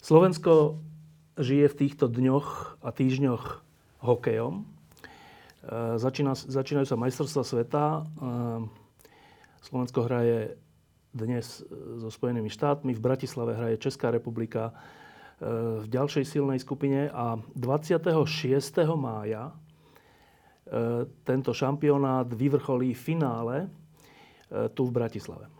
Slovensko žije v týchto dňoch a týždňoch hokejom. Začína, začínajú sa majstrovstvá sveta. Slovensko hraje dnes so Spojenými štátmi. V Bratislave hraje Česká republika v ďalšej silnej skupine a 26. mája e, tento šampionát vyvrcholí finále e, tu v Bratislave.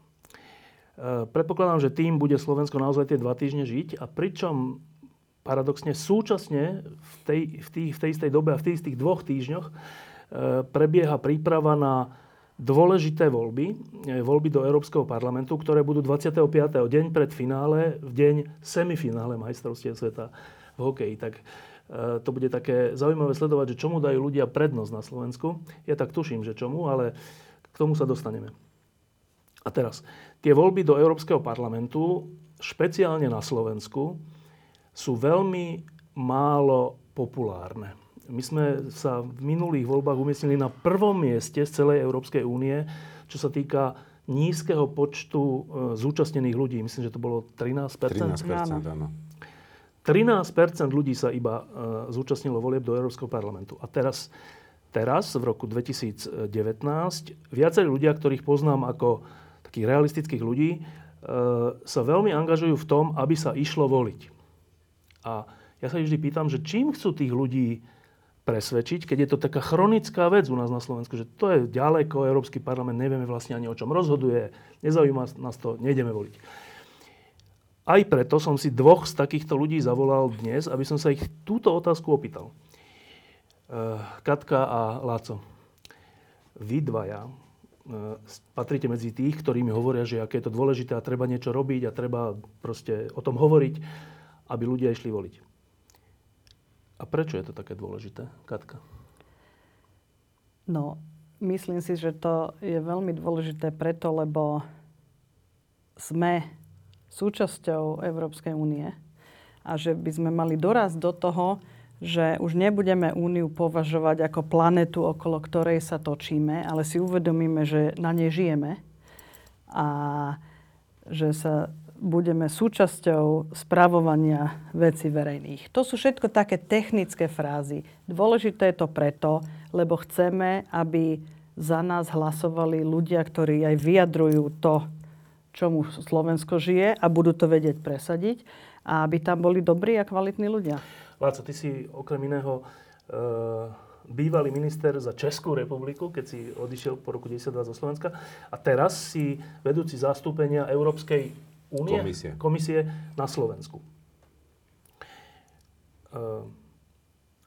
E, predpokladám, že tým bude Slovensko naozaj tie dva týždne žiť a pričom paradoxne súčasne v tej, v, tých, v tej istej dobe a v tých istých dvoch týždňoch prebieha príprava na dôležité voľby, e, voľby do Európskeho parlamentu, ktoré budú 25. deň pred finále, v deň semifinále majstrovstiev sveta v hokeji. Tak to bude také zaujímavé sledovať, že čomu dajú ľudia prednosť na Slovensku. Ja tak tuším, že čomu, ale k tomu sa dostaneme. A teraz, tie voľby do Európskeho parlamentu, špeciálne na Slovensku, sú veľmi málo populárne. My sme sa v minulých voľbách umiestnili na prvom mieste z celej Európskej únie, čo sa týka nízkeho počtu e, zúčastnených ľudí. Myslím, že to bolo 13 13 áno. 13% ľudí sa iba e, zúčastnilo volieb do Európskeho parlamentu. A teraz, teraz, v roku 2019, viacerí ľudia, ktorých poznám ako takých realistických ľudí, e, sa veľmi angažujú v tom, aby sa išlo voliť. A ja sa vždy pýtam, že čím chcú tých ľudí presvedčiť, keď je to taká chronická vec u nás na Slovensku, že to je ďaleko, Európsky parlament, nevieme vlastne ani o čom rozhoduje, nezaujíma nás to, nejdeme voliť. Aj preto som si dvoch z takýchto ľudí zavolal dnes, aby som sa ich túto otázku opýtal. Uh, Katka a Láco, vy dvaja patríte medzi tých, ktorí mi hovoria, že aké je to dôležité a treba niečo robiť a treba proste o tom hovoriť, aby ľudia išli voliť. A prečo je to také dôležité, Katka? No, myslím si, že to je veľmi dôležité preto, lebo sme súčasťou Európskej únie a že by sme mali dorazť do toho, že už nebudeme úniu považovať ako planetu, okolo ktorej sa točíme, ale si uvedomíme, že na nej žijeme a že sa budeme súčasťou spravovania veci verejných. To sú všetko také technické frázy. Dôležité je to preto, lebo chceme, aby za nás hlasovali ľudia, ktorí aj vyjadrujú to, čomu Slovensko žije a budú to vedieť presadiť a aby tam boli dobrí a kvalitní ľudia. Láco, ty si okrem iného e, bývalý minister za Českú republiku, keď si odišiel po roku 92 zo Slovenska a teraz si vedúci zastúpenia Európskej únie, komisie. komisie na Slovensku. Ehm,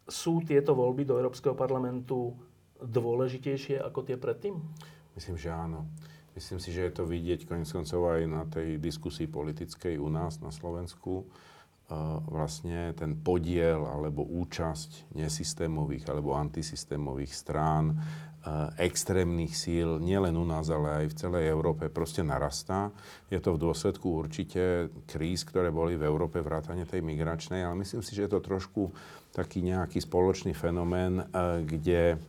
sú tieto voľby do Európskeho parlamentu dôležitejšie ako tie predtým? Myslím, že áno. Myslím si, že je to vidieť konec koncov aj na tej diskusii politickej u nás na Slovensku. Vlastne ten podiel alebo účasť nesystémových alebo antisystémových strán Eh, extrémnych síl, nielen u nás, ale aj v celej Európe, proste narastá. Je to v dôsledku určite kríz, ktoré boli v Európe, vrátane tej migračnej, ale myslím si, že je to trošku taký nejaký spoločný fenomén, eh, kde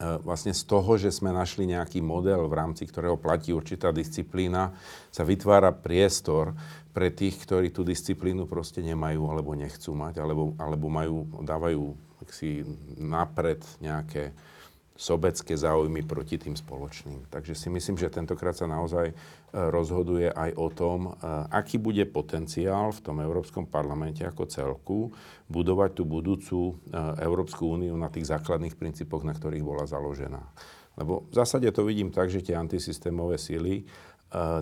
vlastne z toho, že sme našli nejaký model, v rámci ktorého platí určitá disciplína, sa vytvára priestor pre tých, ktorí tú disciplínu proste nemajú alebo nechcú mať, alebo, alebo majú, dávajú si napred nejaké sobecké záujmy proti tým spoločným. Takže si myslím, že tentokrát sa naozaj e, rozhoduje aj o tom, e, aký bude potenciál v tom Európskom parlamente ako celku budovať tú budúcu e, Európsku úniu na tých základných princípoch, na ktorých bola založená. Lebo v zásade to vidím tak, že tie antisystémové síly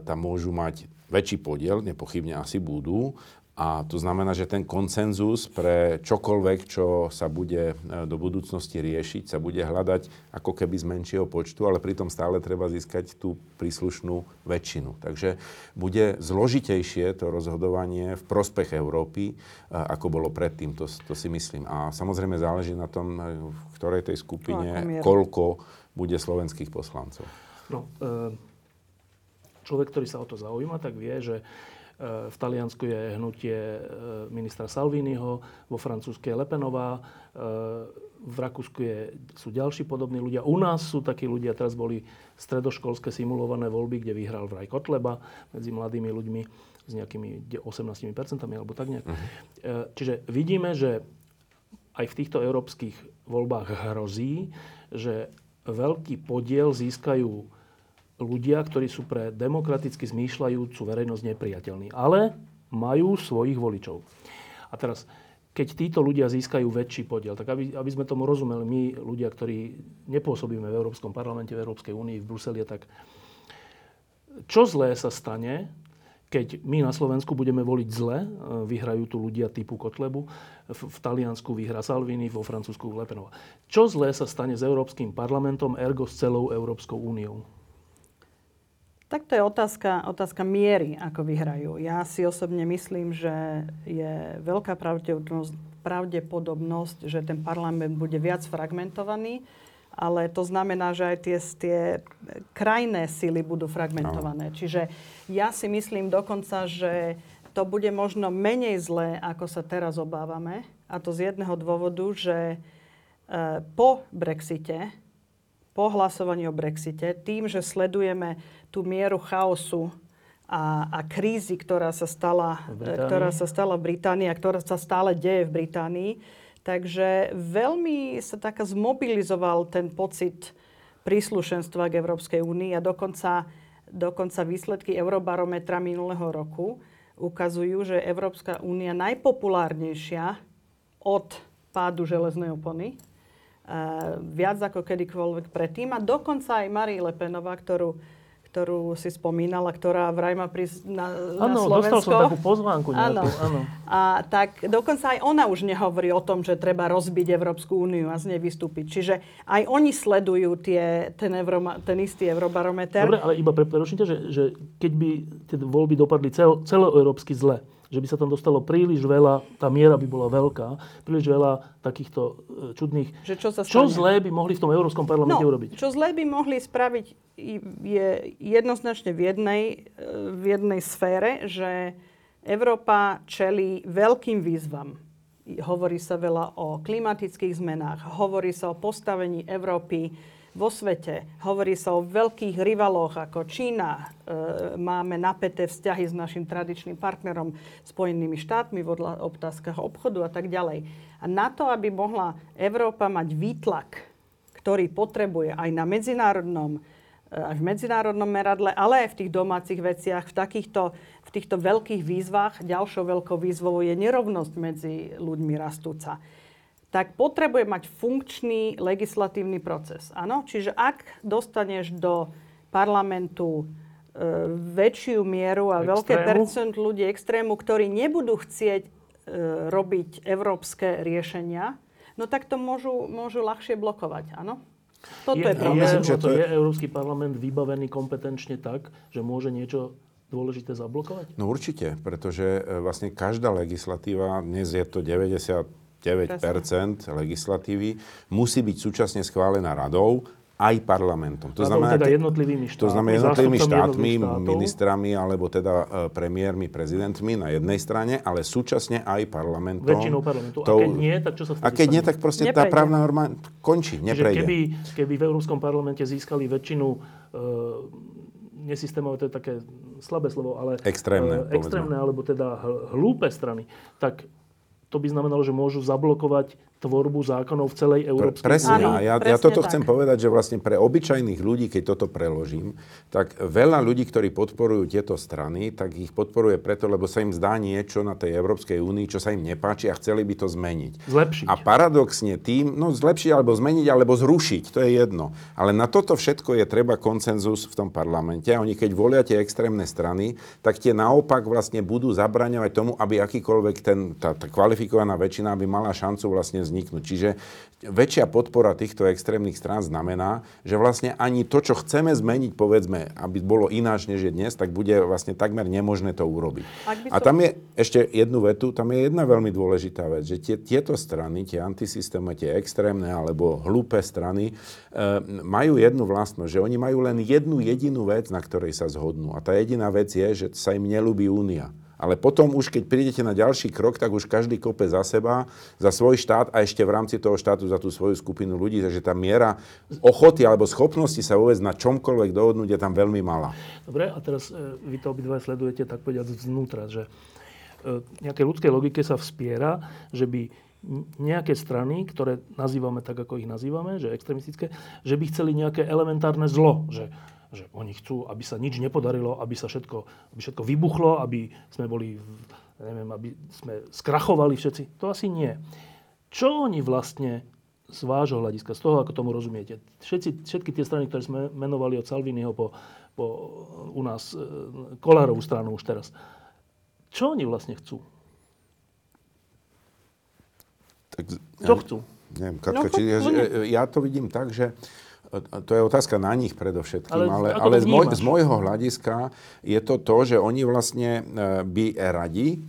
tam môžu mať väčší podiel, nepochybne asi budú, a to znamená, že ten koncenzus pre čokoľvek, čo sa bude e, do budúcnosti riešiť, sa bude hľadať ako keby z menšieho počtu, ale pritom stále treba získať tú príslušnú väčšinu. Takže bude zložitejšie to rozhodovanie v prospech Európy, e, ako bolo predtým, to, to si myslím. A samozrejme záleží na tom, e, v ktorej tej skupine, koľko bude slovenských poslancov. No, človek, ktorý sa o to zaujíma, tak vie, že v Taliansku je hnutie e, ministra Salviniho, vo Francúzsku je Lepenová, e, v Rakúsku je, sú ďalší podobní ľudia. U nás sú takí ľudia, teraz boli stredoškolské simulované voľby, kde vyhral vraj Kotleba medzi mladými ľuďmi s nejakými 18% alebo tak nejak. Uh-huh. Čiže vidíme, že aj v týchto európskych voľbách hrozí, že veľký podiel získajú ľudia, ktorí sú pre demokraticky zmýšľajúcu verejnosť nepriateľní. Ale majú svojich voličov. A teraz, keď títo ľudia získajú väčší podiel, tak aby, aby sme tomu rozumeli, my ľudia, ktorí nepôsobíme v Európskom parlamente, v Európskej únii, v Bruseli, tak čo zlé sa stane, keď my na Slovensku budeme voliť zle, e, vyhrajú tu ľudia typu Kotlebu, v, v Taliansku vyhra Salvini, vo Francúzsku Lepenova. Čo zlé sa stane s Európskym parlamentom, ergo s celou Európskou úniou? Tak to je otázka, otázka miery, ako vyhrajú. Ja si osobne myslím, že je veľká pravdepodobnosť, pravdepodobnosť že ten parlament bude viac fragmentovaný ale to znamená, že aj tie, tie krajné sily budú fragmentované. No. Čiže ja si myslím dokonca, že to bude možno menej zlé, ako sa teraz obávame. A to z jedného dôvodu, že e, po Brexite, po hlasovaní o Brexite, tým, že sledujeme tú mieru chaosu a, a krízy, ktorá sa, stala, ktorá sa stala v Británii a ktorá sa stále deje v Británii, Takže veľmi sa taká zmobilizoval ten pocit príslušenstva k Európskej únii a dokonca, dokonca výsledky Eurobarometra minulého roku ukazujú, že Európska únia najpopulárnejšia od pádu železnej opony, viac ako kedykoľvek predtým. A dokonca aj Marie Lepenová, ktorú ktorú si spomínala, ktorá vraj má prísť na, ano, na Slovensko. dostal som takú pozvánku nejakú. Áno. A tak dokonca aj ona už nehovorí o tom, že treba rozbiť Európsku úniu a z nej vystúpiť. Čiže aj oni sledujú tie, ten, Euro, ten istý eurobarometer. Dobre, ale iba prerušite, že, že keď by tie voľby dopadli cel, celoeurópsky zle, že by sa tam dostalo príliš veľa, tá miera by bola veľká, príliš veľa takýchto e, čudných... Že čo, sa čo zlé by mohli v tom Európskom parlamente no, urobiť? Čo zlé by mohli spraviť je jednoznačne v jednej, e, v jednej sfére, že Európa čelí veľkým výzvam. Hovorí sa veľa o klimatických zmenách, hovorí sa o postavení Európy vo svete. Hovorí sa o veľkých rivaloch ako Čína. E, máme napäté vzťahy s našim tradičným partnerom Spojenými štátmi v otázkach obchodu a tak ďalej. A na to, aby mohla Európa mať výtlak, ktorý potrebuje aj na medzinárodnom e, aj v medzinárodnom meradle, ale aj v tých domácich veciach, v takýchto, v týchto veľkých výzvach. Ďalšou veľkou výzvou je nerovnosť medzi ľuďmi rastúca tak potrebuje mať funkčný legislatívny proces. Áno? Čiže ak dostaneš do parlamentu e, väčšiu mieru a extrému? veľké percent ľudí extrému, ktorí nebudú chcieť e, robiť európske riešenia, no tak to môžu, môžu ľahšie blokovať. Áno? Toto je, je problém. Je, to je Európsky parlament vybavený kompetenčne tak, že môže niečo dôležité zablokovať? No určite, pretože e, vlastne každá legislatíva, dnes je to 90 9 legislatívy musí byť súčasne schválená radou aj parlamentom. To znamená, teda jednotlivými štátmi, to znamená jednotlivými štátmi, ministrami alebo teda e, premiérmi, prezidentmi na jednej strane, ale súčasne aj parlamentom. Väčšinou parlamentu. To, a keď nie, tak čo sa vtedy A keď stane? nie, tak proste neprejde. tá právna norma končí, neprejde. Keby, keby v Európskom parlamente získali väčšinu e, nesystémové, to je také slabé slovo, ale extrémne, e, extrémne alebo teda hlúpe strany, tak to by znamenalo, že môžu zablokovať tvorbu zákonov v celej Európskej Pre, Presne. Áno, ja, presne ja toto tak. chcem povedať, že vlastne pre obyčajných ľudí, keď toto preložím, tak veľa ľudí, ktorí podporujú tieto strany, tak ich podporuje preto, lebo sa im zdá niečo na tej Európskej únii, čo sa im nepáči a chceli by to zmeniť. Zlepšiť. A paradoxne tým, no zlepšiť alebo zmeniť, alebo zrušiť, to je jedno. Ale na toto všetko je treba koncenzus v tom parlamente. A oni keď volia tie extrémne strany, tak tie naopak vlastne budú zabraňovať tomu, aby akýkoľvek ten, tá, tá kvalifikovaná väčšina by mala šancu vlastne vzniknúť. Čiže väčšia podpora týchto extrémnych strán znamená, že vlastne ani to, čo chceme zmeniť, povedzme, aby bolo ináč než je dnes, tak bude vlastne takmer nemožné to urobiť. A tam je ešte jednu vetu, tam je jedna veľmi dôležitá vec, že tie, tieto strany, tie antisystémy, tie extrémne alebo hlúpe strany, e, majú jednu vlastnosť, že oni majú len jednu jedinú vec, na ktorej sa zhodnú. A tá jediná vec je, že sa im nelúbi únia Ale potom už, keď prídete na ďalší krok, tak už každý kope za seba, za svoj štát a ešte v rámci toho štátu za tú svoju skupinu ľudí. Takže tá miera ochoty alebo schopnosti sa vôbec na čomkoľvek dohodnúť je tam veľmi malá. Dobre, a teraz e, vy to obidva sledujete tak povedať znútra, že e, nejakej ľudskej logike sa vspiera, že by nejaké strany, ktoré nazývame tak, ako ich nazývame, že extremistické, že by chceli nejaké elementárne zlo, že že oni chcú, aby sa nič nepodarilo, aby sa všetko, aby všetko vybuchlo, aby sme boli, neviem, aby sme skrachovali všetci. To asi nie. Čo oni vlastne z vášho hľadiska, z toho, ako tomu rozumiete, všetci, všetky tie strany, ktoré sme menovali od Salviniho po, po u nás e, Kolárovú stranu už teraz, čo oni vlastne chcú? Tak, čo chcú? Neviem, Katka, no, či, ja, ja to vidím tak, že to je otázka na nich predovšetkým, ale, ale, ale z, môj, z môjho hľadiska je to to, že oni vlastne e, by radi,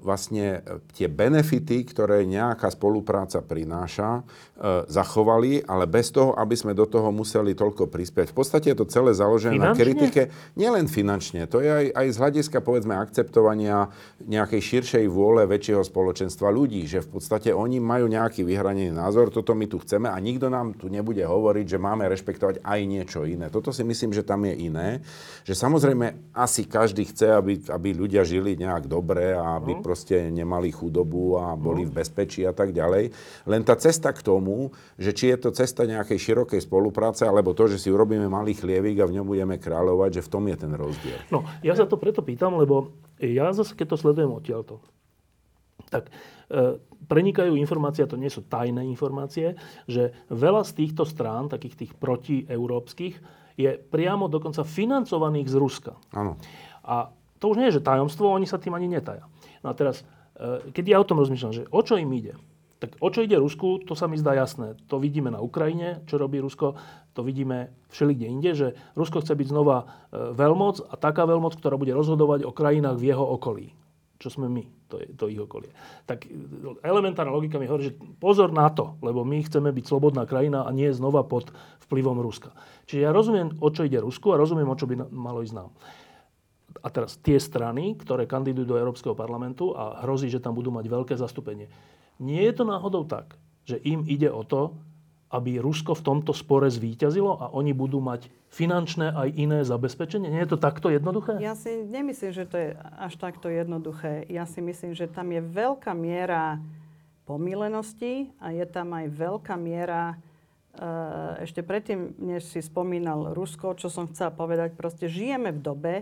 vlastne tie benefity, ktoré nejaká spolupráca prináša, e, zachovali, ale bez toho, aby sme do toho museli toľko prispieť. V podstate je to celé založené finančne? na kritike, nielen finančne, to je aj, aj z hľadiska, povedzme, akceptovania nejakej širšej vôle väčšieho spoločenstva ľudí, že v podstate oni majú nejaký vyhranený názor, toto my tu chceme a nikto nám tu nebude hovoriť, že máme rešpektovať aj niečo iné. Toto si myslím, že tam je iné, že samozrejme asi každý chce, aby, aby ľudia žili nejak dobre, a aby no. proste nemali chudobu a boli no. v bezpečí a tak ďalej. Len tá cesta k tomu, že či je to cesta nejakej širokej spolupráce, alebo to, že si urobíme malý chlievik a v ňom budeme kráľovať, že v tom je ten rozdiel. No, ja sa to preto pýtam, lebo ja zase, keď to sledujem odtiaľto, tak e, prenikajú informácie, a to nie sú tajné informácie, že veľa z týchto strán, takých tých protieurópskych, je priamo dokonca financovaných z Ruska. Áno. A to už nie je, že tajomstvo, oni sa tým ani netaja. No a teraz, e, keď ja o tom rozmýšľam, že o čo im ide, tak o čo ide Rusku, to sa mi zdá jasné. To vidíme na Ukrajine, čo robí Rusko, to vidíme všelikde inde, že Rusko chce byť znova e, veľmoc a taká veľmoc, ktorá bude rozhodovať o krajinách v jeho okolí. Čo sme my, to je to ich okolie. Tak e, elementárna logika mi hovorí, že pozor na to, lebo my chceme byť slobodná krajina a nie znova pod vplyvom Ruska. Čiže ja rozumiem, o čo ide Rusku a rozumiem, o čo by malo ísť nám a teraz tie strany, ktoré kandidujú do Európskeho parlamentu a hrozí, že tam budú mať veľké zastúpenie. Nie je to náhodou tak, že im ide o to, aby Rusko v tomto spore zvíťazilo a oni budú mať finančné aj iné zabezpečenie? Nie je to takto jednoduché? Ja si nemyslím, že to je až takto jednoduché. Ja si myslím, že tam je veľká miera pomílenosti a je tam aj veľká miera eh, ešte predtým, než si spomínal Rusko, čo som chcela povedať, proste žijeme v dobe,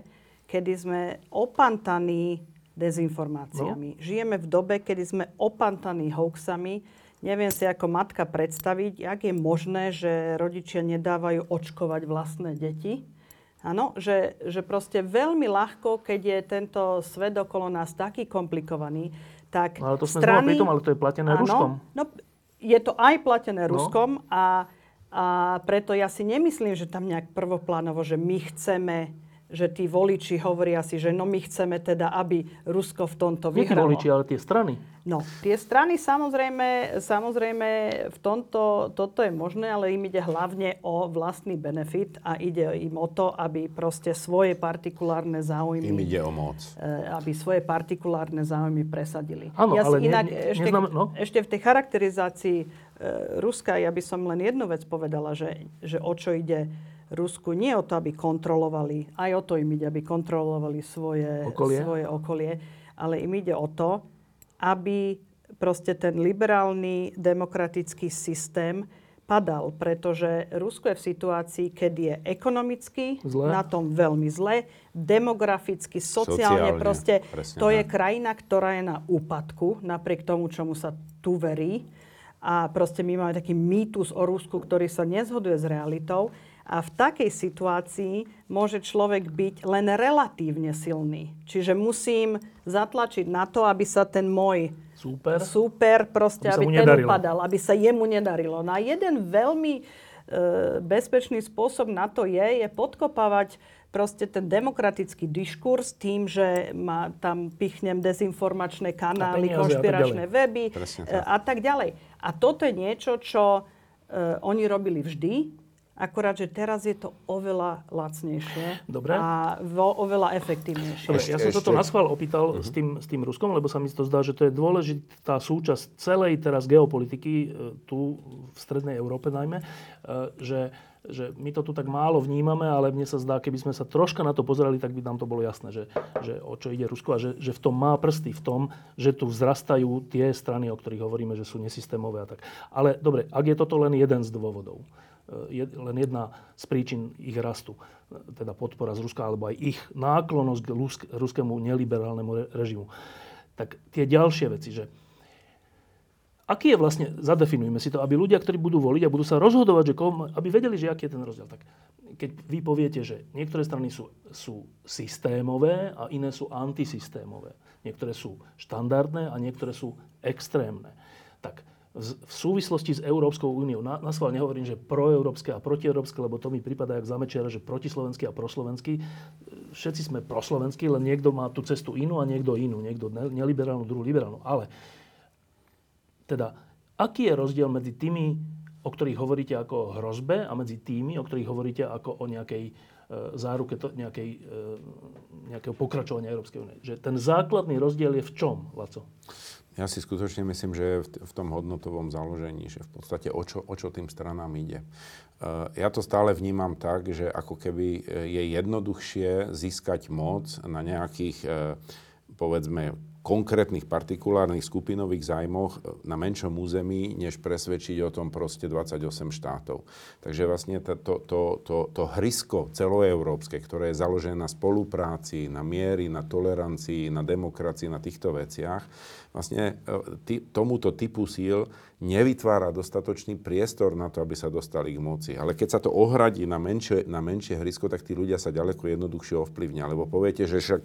kedy sme opantaní dezinformáciami. No. Žijeme v dobe, kedy sme opantaní hoaxami. Neviem si ako matka predstaviť, jak je možné, že rodičia nedávajú očkovať vlastné deti. Áno, že, že proste veľmi ľahko, keď je tento svet okolo nás taký komplikovaný, tak no, ale to sme strany... pri tom, ale to je platené áno, Ruskom. No, je to aj platené no. Ruskom a, a preto ja si nemyslím, že tam nejak prvoplánovo, že my chceme že tí voliči hovoria si, že no my chceme teda, aby Rusko v tomto vyhralo. Nie voliči, ale tie strany. No, tie strany samozrejme, samozrejme v tomto, toto je možné, ale im ide hlavne o vlastný benefit a ide im o to, aby proste svoje partikulárne záujmy... Im ide o moc. E, aby svoje partikulárne záujmy presadili. Áno, ja ale inak, ne, ešte, neznam, no? ešte v tej charakterizácii e, Ruska, ja by som len jednu vec povedala, že, že o čo ide Rusku nie o to, aby kontrolovali, aj o to im ide, aby kontrolovali svoje okolie, svoje okolie ale im ide o to, aby proste ten liberálny demokratický systém padal, pretože Rusko je v situácii, keď je ekonomicky zle. na tom veľmi zle, demograficky, sociálne, sociálne proste to je krajina, ktorá je na úpadku, napriek tomu, čomu sa tu verí. A proste my máme taký mýtus o Rusku, ktorý sa nezhoduje s realitou. A v takej situácii môže človek byť len relatívne silný. Čiže musím zatlačiť na to, aby sa ten môj super, super proste, aby, aby ten upadal, aby sa jemu nedarilo. Na jeden veľmi e, bezpečný spôsob na to je, je podkopávať proste ten demokratický diskurs tým, že ma, tam pichnem dezinformačné kanály, konšpiračné weby e, a tak ďalej. A toto je niečo, čo e, oni robili vždy Akurát, že teraz je to oveľa lacnejšie Dobre. a vo, oveľa efektívnejšie. Dobre, ja som Ešte- toto na schvál opýtal Mhm. s, tým, s tým Ruskom, lebo sa mi to zdá, že to je dôležitá súčasť celej teraz geopolitiky, e, tu v strednej Európe najmä, e, že, že my to tu tak málo vnímame, ale mne sa zdá, keby sme sa troška na to pozerali, tak by nám to bolo jasné, že, že o čo ide Rusko a že, že v tom má prsty, v tom, že tu vzrastajú tie strany, o ktorých hovoríme, že sú nesystémové a tak. Ale dobre, ak je toto len jeden z dôvodov, len jedna z príčin ich rastu, teda podpora z Ruska, alebo aj ich náklonosť k rusk- ruskému neliberálnemu re- režimu. Tak tie ďalšie veci, že aký je vlastne, zadefinujme si to, aby ľudia, ktorí budú voliť a budú sa rozhodovať, že koho, aby vedeli, že aký je ten rozdiel. Tak keď vy poviete, že niektoré strany sú, sú systémové a iné sú antisystémové. Niektoré sú štandardné a niektoré sú extrémne. Tak v súvislosti s Európskou úniou, na, na nehovorím, že proeurópske a protieurópske, lebo to mi prípada jak zamečiara, že protislovenský a proslovenský. Všetci sme proslovenskí, len niekto má tú cestu inú a niekto inú. Niekto ne- neliberálnu, druhú liberálnu. Ale teda, aký je rozdiel medzi tými, o ktorých hovoríte ako o hrozbe a medzi tými, o ktorých hovoríte ako o nejakej e, záruke to, nejakej, e, nejakého pokračovania Európskej únie? Že ten základný rozdiel je v čom, Laco? Ja si skutočne myslím, že v tom hodnotovom založení, že v podstate o čo, o čo tým stranám ide. Uh, Ja to stále vnímam tak, že ako keby e, je jednoduchšie získať moc na nejakých, e, povedzme, konkrétnych partikulárnych skupinových zájmoch e, na menšom území, než presvedčiť o tom proste 28 štátov. Takže vlastne to, to, to, to, to hrysko celoeurópske, ktoré je založené na spolupráci, na miery, na tolerancii, na demokracii, na týchto veciach, vlastne e, ty, tomuto typu síl nevytvára dostatočný priestor na to, aby sa dostali k moci. Ale keď sa to ohradí na menšie, na menšie hrysko, tak tí ľudia sa ďaleko jednoduchšie ovplyvnia. Lebo poviete, že však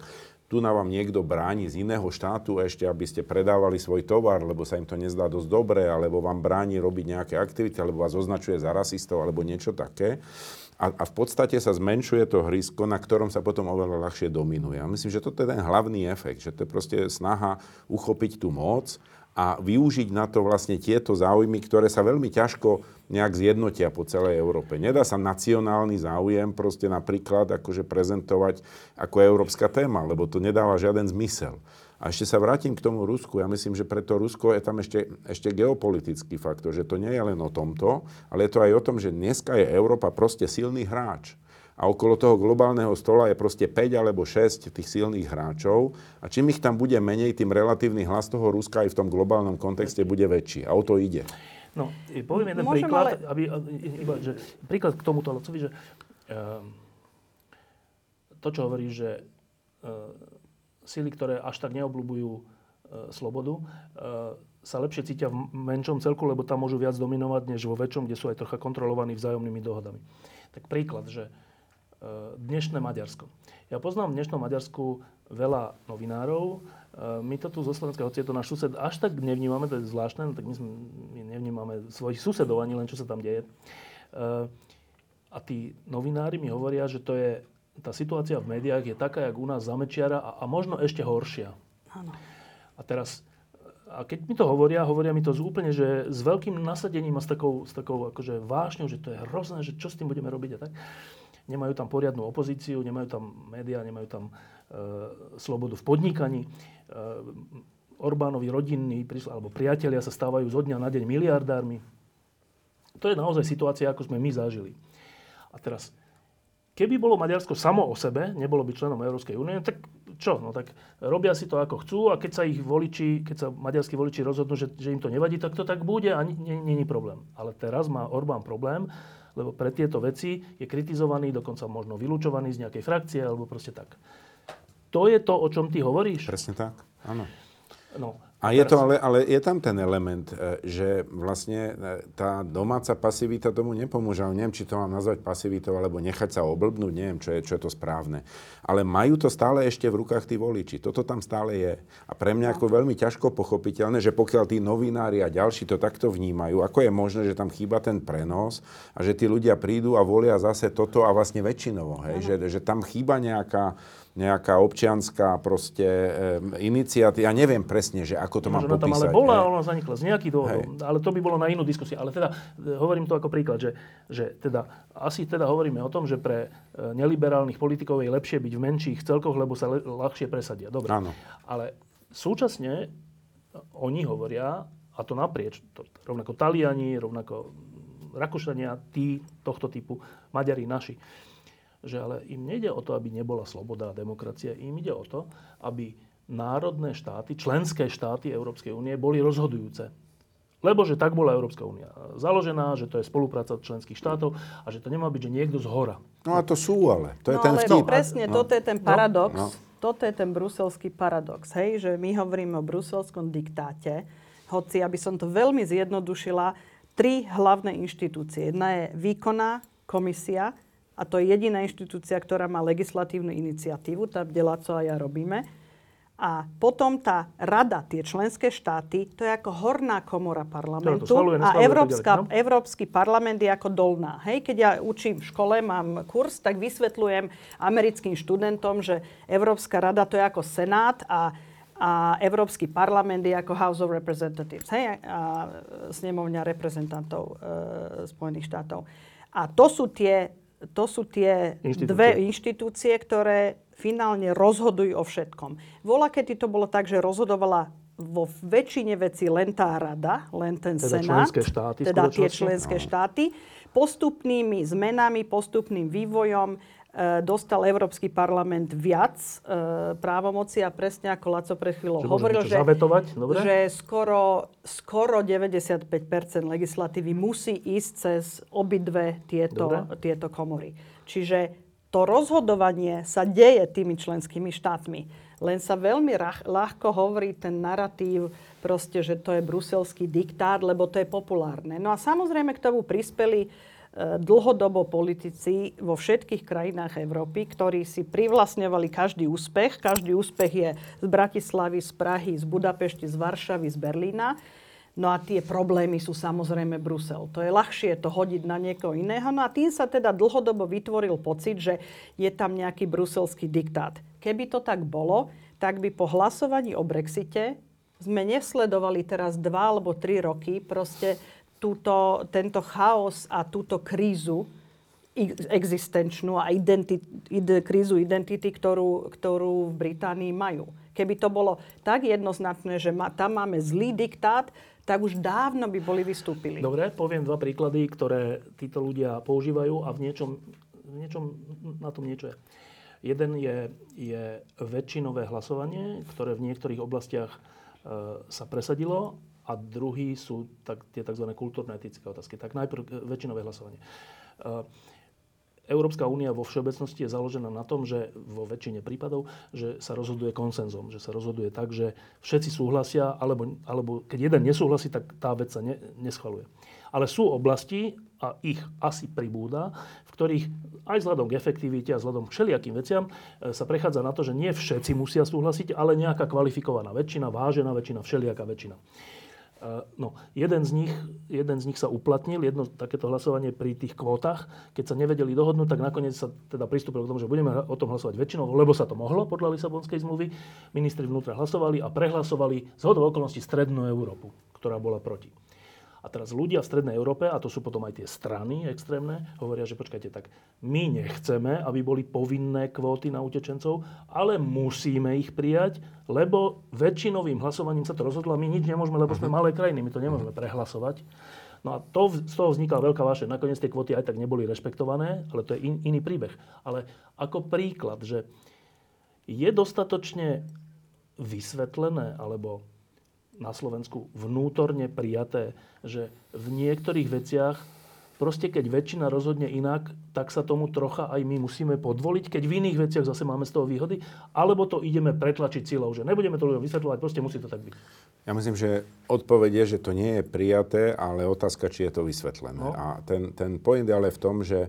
tu na vám niekto bráni z iného štátu ešte, aby ste predávali svoj tovar, lebo sa im to nezdá dosť dobre, alebo vám bráni robiť nejaké aktivity, alebo vás označuje za rasistov, alebo niečo také. A, a v podstate sa zmenšuje to hrysko, na ktorom sa potom oveľa ľahšie dominuje. A myslím, že toto je ten hlavný efekt, že to je proste snaha uchopiť tú moc a využiť na to vlastne tieto záujmy, ktoré sa veľmi ťažko nejak zjednotia po celej Európe. Nedá sa nacionálny záujem proste napríklad akože prezentovať ako európska téma, lebo to nedáva žiaden zmysel. A ešte sa vrátim k tomu Rusku. Ja myslím, že preto Rusko je tam ešte, ešte geopolitický faktor, že to nie je len o tomto, ale je to aj o tom, že dneska je Európa proste silný hráč. A okolo toho globálneho stola je proste 5 alebo 6 tých silných hráčov. A čím ich tam bude menej, tým relatívny hlas toho Ruska aj v tom globálnom kontexte bude väčší. A o to ide. No, e, poviem jeden Môžem, príklad, ale- aby, iba, že, príklad k tomuto Lacovi, že um, to, čo hovorí, že uh, sily, ktoré až tak neobľúbujú uh, slobodu, uh, sa lepšie cítia v menšom celku, lebo tam môžu viac dominovať, než vo väčšom, kde sú aj trocha kontrolovaní vzájomnými dohodami. Tak príklad, že uh, dnešné Maďarsko. Ja poznám v dnešnom Maďarsku veľa novinárov. Uh, My to tu zo Slovenska, hoci je to náš sused, až tak nevnímame, to je zvláštne, no tak my, sme, my nevnímame svojich susedov ani len, čo sa tam deje. Uh, A tí novinári mi hovoria, že to je, tá situácia v médiách je taká, jak u nás zamečiara a, a možno ešte horšia. Áno. A teraz, a keď mi to hovoria, hovoria mi to z úplne, že s veľkým nasadením a s takou, s takou akože vášňou, že to je hrozné, že čo s tým budeme robiť a tak. Nemajú tam poriadnu opozíciu, nemajú tam médiá, nemajú tam e, slobodu v podnikaní. E, Orbánovi rodinní alebo priatelia sa stávajú zo dňa na deň miliardármi. To je naozaj situácia, ako sme my zažili. A teraz, keby bolo Maďarsko samo o sebe, nebolo by členom Európskej únie, tak čo? No tak robia si to ako chcú a keď sa ich voliči, keď sa maďarskí voliči rozhodnú, že, že im to nevadí, tak to tak bude a není problém. Ale teraz má Orbán problém, lebo pre tieto veci je kritizovaný, dokonca možno vylúčovaný z nejakej frakcie alebo proste tak. To je to, o čom ty hovoríš? Presne tak, áno. No, A je to ale, ale je tam ten element, e, že vlastne e, tá domáca pasivita tomu nepomôže. Ale neviem, či to mám nazvať pasivitou, alebo nechať sa oblbnúť, neviem, čo je, čo je to správne. Ale majú to stále ešte v rukách tí voliči. Toto tam stále je. A pre mňa ako veľmi ťažko pochopiteľné, že pokiaľ tí novinári a ďalší to takto vnímajú, ako je možné, že tam chýba ten prenos a že tí ľudia prídu a volia zase toto a vlastne väčšinovo. Hej? Že, že tam chýba nejaká, nejaká občianská proste e, iniciatíva. Ja neviem presne, že ako to mám Možno tam popísať. ale bola, hej. ona zanikla z nejakých dôvodov. Ale to by bolo na inú diskusiu. Ale teda e, hovorím to ako príklad, že, že teda, asi teda hovoríme o tom, že pre e, neliberálnych politikov je lepšie byť v menších celkoch, lebo sa le, ľahšie presadia. Dobre. Áno. Ale súčasne oni hovoria, a to naprieč, to, rovnako Taliani, rovnako Rakúšania, tí tohto typu, Maďari naši, že ale im nejde o to, aby nebola sloboda a demokracia, im ide o to, aby národné štáty, členské štáty Európskej únie boli rozhodujúce. Lebo že tak bola Európska únia založená, že to je spolupráca členských štátov a že to nemá byť, že niekto z hora. No a to sú ale. To je no ten ale vtip. presne, No. toto je ten paradox. no. Toto je ten bruselský paradox, hej, že my hovoríme o bruselskom diktáte, hoci, aby som to veľmi zjednodušila, tri hlavné inštitúcie. Jedna je výkonná komisia, a to je jediná inštitúcia, ktorá má legislatívnu iniciatívu, tam, kde Laco a ja robíme. A potom tá rada, tie členské štáty, to je ako horná komora parlamentu schvaľuje, a neschvaľuje, Európska, ďalej, no? Európsky parlament je ako dolná. Hej, keď ja učím v škole, mám kurz, tak vysvetľujem americkým študentom, že Európska rada to je ako Senát a, a Európsky parlament je ako House of Representatives, hej, a snemovňa reprezentantov e, Spojených štátov. A to sú tie, to sú tie Inštitúcie. dve inštitúcie, ktoré finálne rozhodujú o všetkom. Vola, kedy to bolo tak, že rozhodovala vo väčšine veci len tá rada, len ten Teda senát, členské štáty teda tie členské štáty. Postupnými zmenami, postupným vývojom dostal Európsky parlament viac e, právomoci a presne ako Laco pred chvíľou Že hovoril, že, že skoro, skoro 95% legislatívy musí ísť cez obidve tieto, Dobre. tieto komory. Čiže to rozhodovanie sa deje tými členskými štátmi. Len sa veľmi rach, ľahko hovorí ten narratív, proste, že to je bruselský diktát, lebo to je populárne. No a samozrejme k tomu prispeli e, dlhodobo politici vo všetkých krajinách Európy, ktorí si privlastňovali každý úspech. Každý úspech je z Bratislavy, z Prahy, z Budapešti, z Varšavy, z Berlína. No a tie problémy sú samozrejme Brusel. To je ľahšie to hodiť na niekoho iného. No a tým sa teda dlhodobo vytvoril pocit, že je tam nejaký bruselský diktát. Keby to tak bolo, tak by po hlasovaní o Brexite sme nesledovali teraz dva alebo tri roky proste túto, tento chaos a túto krízu existenčnú a identi- ide, krízu identity, ktorú, ktorú v Británii majú. Keby to bolo tak jednoznačné, že ma, tam máme zlý diktát, tak už dávno by boli vystúpili. Dobre, poviem dva príklady, ktoré títo ľudia používajú a v niečom, v niečom na tom niečo je. Jeden je, je väčšinové hlasovanie, ktoré v niektorých oblastiach e, sa presadilo a druhý sú tak, tie tzv. kultúrne-etické otázky. Tak najprv e, väčšinové hlasovanie. E, Európska únia vo všeobecnosti je založená na tom, že vo väčšine prípadov, že sa rozhoduje konsenzom, že sa rozhoduje tak, že všetci súhlasia, alebo, alebo keď jeden nesúhlasí, tak tá vec sa ne, neschvaluje. Ale sú oblasti, a ich asi pribúda, v ktorých aj vzhľadom k efektivite a vzhľadom k všelijakým veciam e, sa prechádza na to, že nie všetci musia súhlasiť, ale nejaká kvalifikovaná väčšina, vážená väčšina, všelijaká väčšina. Uh, No, jeden z, nich, jeden z nich sa uplatnil, jedno takéto hlasovanie pri tých kvótach. Keď sa nevedeli dohodnúť, tak nakoniec sa teda pristúpilo k tomu, že budeme o tom hlasovať väčšinou, lebo sa to mohlo podľa Lisabonskej zmluvy. Ministri vnútra hlasovali a prehlasovali z hodou okolností Strednú Európu, ktorá bola proti. A teraz ľudia v Strednej Európe, a to sú potom aj tie strany extrémne, hovoria, že počkajte, tak my nechceme, aby boli povinné kvóty na utečencov, ale musíme ich prijať, lebo väčšinovým hlasovaním sa to rozhodlo a my nič nemôžeme, lebo sme malé krajiny, my to nemôžeme prehlasovať. No a to, z toho vznikla veľká vášeň. Nakoniec tie kvóty aj tak neboli rešpektované, ale to je in, iný príbeh. Ale ako príklad, že je dostatočne vysvetlené alebo na Slovensku vnútorne prijaté, že v niektorých veciach proste keď väčšina rozhodne inak, tak sa tomu trocha aj my musíme podvoliť, keď v iných veciach zase máme z toho výhody, alebo to ideme pretlačiť silou, že nebudeme to ľuďom vysvetľovať, proste musí to tak byť. Ja myslím, že odpoveď je, že to nie je prijaté, ale otázka, či je to vysvetlené. No. A ten, ten point je ale v tom, že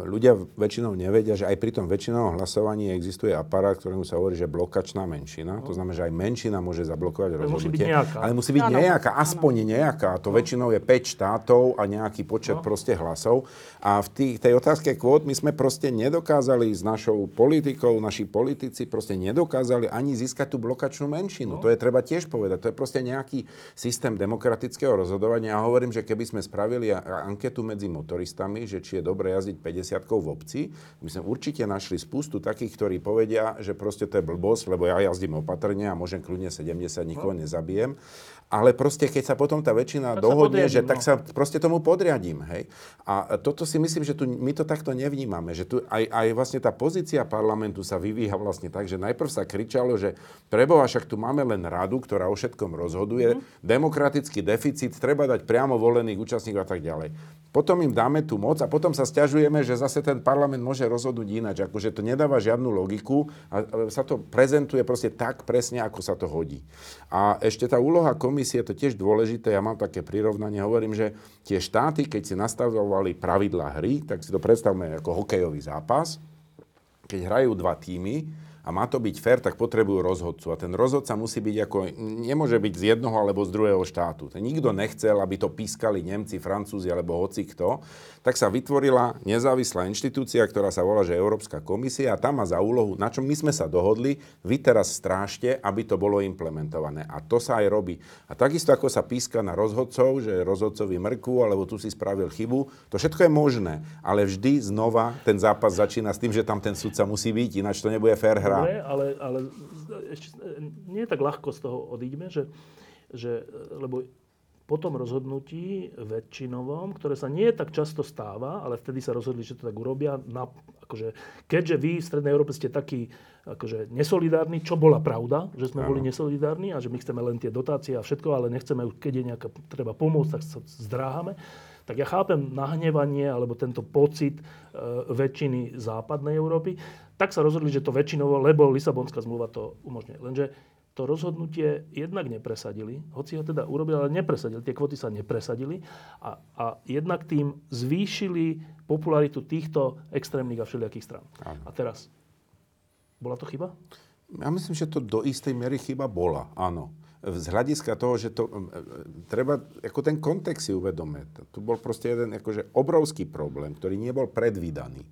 ľudia väčšinou nevedia, že aj pri tom väčšinovom hlasovaní existuje aparát, ktorému sa hovorí, že blokačná menšina. No. To znamená, že aj menšina môže zablokovať Ale musí byť rozhodnutie. nejaká. Ale musí byť Áno. nejaká, aspoň nejaká. To väčšinou je 5 štátov a nejaký počet No. proste hlasov. A v tých, tej otázke kvót my sme proste nedokázali s našou politikou, naši politici proste nedokázali ani získať tú blokačnú menšinu. To je treba tiež povedať. To je proste nejaký systém demokratického rozhodovania. Ja hovorím, že keby sme spravili anketu medzi motoristami, že či je dobre jazdiť 50 v obci, my sme určite našli spustu takých, ktorí povedia, že proste to je blbosť, lebo ja jazdím opatrne a môžem kľudne 70, nikoho nezabijem. Ale proste, keď sa potom tá väčšina sa dohodne, podriadím, že tak no. sa proste tomu podriadím. Hej? A toto si myslím, že tu, my to takto nevnímame. Že tu aj, aj vlastne tá pozícia parlamentu sa vyvíja vlastne tak, že najprv sa kričalo, že preboha, však tu máme len radu, ktorá o všetkom rozhoduje, Mhm. demokratický deficit, treba dať priamo volených účastníkov a tak ďalej. Potom im dáme tú moc a potom sa stiažujeme, že zase ten parlament môže rozhodnúť ináč. Akože to nedáva žiadnu logiku a sa to prezentuje proste tak presne, ako sa to hodí. A ešte tá úloha komisie, to je tiež dôležité, ja mám také prirovnanie, hovorím, že tie štáty, keď si nastavovali pravidlá hry, tak si to predstavme ako hokejový zápas, keď hrajú dva týmy a má to byť fér, tak potrebujú rozhodcu. A ten rozhodca musí byť ako, nemôže byť z jednoho alebo z druhého štátu. Ten nikto nechcel, aby to pískali Nemci, Francúzi alebo hoci kto. Tak sa vytvorila nezávislá inštitúcia, ktorá sa volá, že Európska komisia a tam má za úlohu, na čom my sme sa dohodli, vy teraz strážte, aby to bolo implementované. A to sa aj robí. A takisto ako sa píska na rozhodcov, že rozhodcovi mrku, alebo tu si spravil chybu, to všetko je možné. Ale vždy znova ten zápas začína s tým, že tam ten sudca musí byť, ináč to nebude fér hra. Dobre, ale, ale ešte nie tak ľahko z toho odíďme, že, že, lebo po tom rozhodnutí väčšinovom, ktoré sa nie tak často stáva, ale vtedy sa rozhodli, že to tak urobia, na, akože, keďže vy v Strednej Európe ste takí akože, nesolidárni, čo bola pravda, že sme Áno. boli nesolidárni a že my chceme len tie dotácie a všetko, ale nechceme, keď je nejaká treba pomôcť, tak sa zdráhame. Tak ja chápem nahnevanie alebo tento pocit e, väčšiny západnej Európy. Tak sa rozhodli, že to väčšinovo, lebo Lisabonská zmluva to umožňuje. Lenže to rozhodnutie jednak nepresadili, hoci ho teda urobili, ale nepresadili. Tie kvoty sa nepresadili a, a jednak tým zvýšili popularitu týchto extrémnych a všelijakých strán. Áno. A teraz, bola to chyba? Ja myslím, že to do istej miery chyba bola, áno. Z hľadiska toho, že to treba, ako ten kontext si uvedome. Tu bol proste jeden akože obrovský problém, ktorý nebol predvídaný.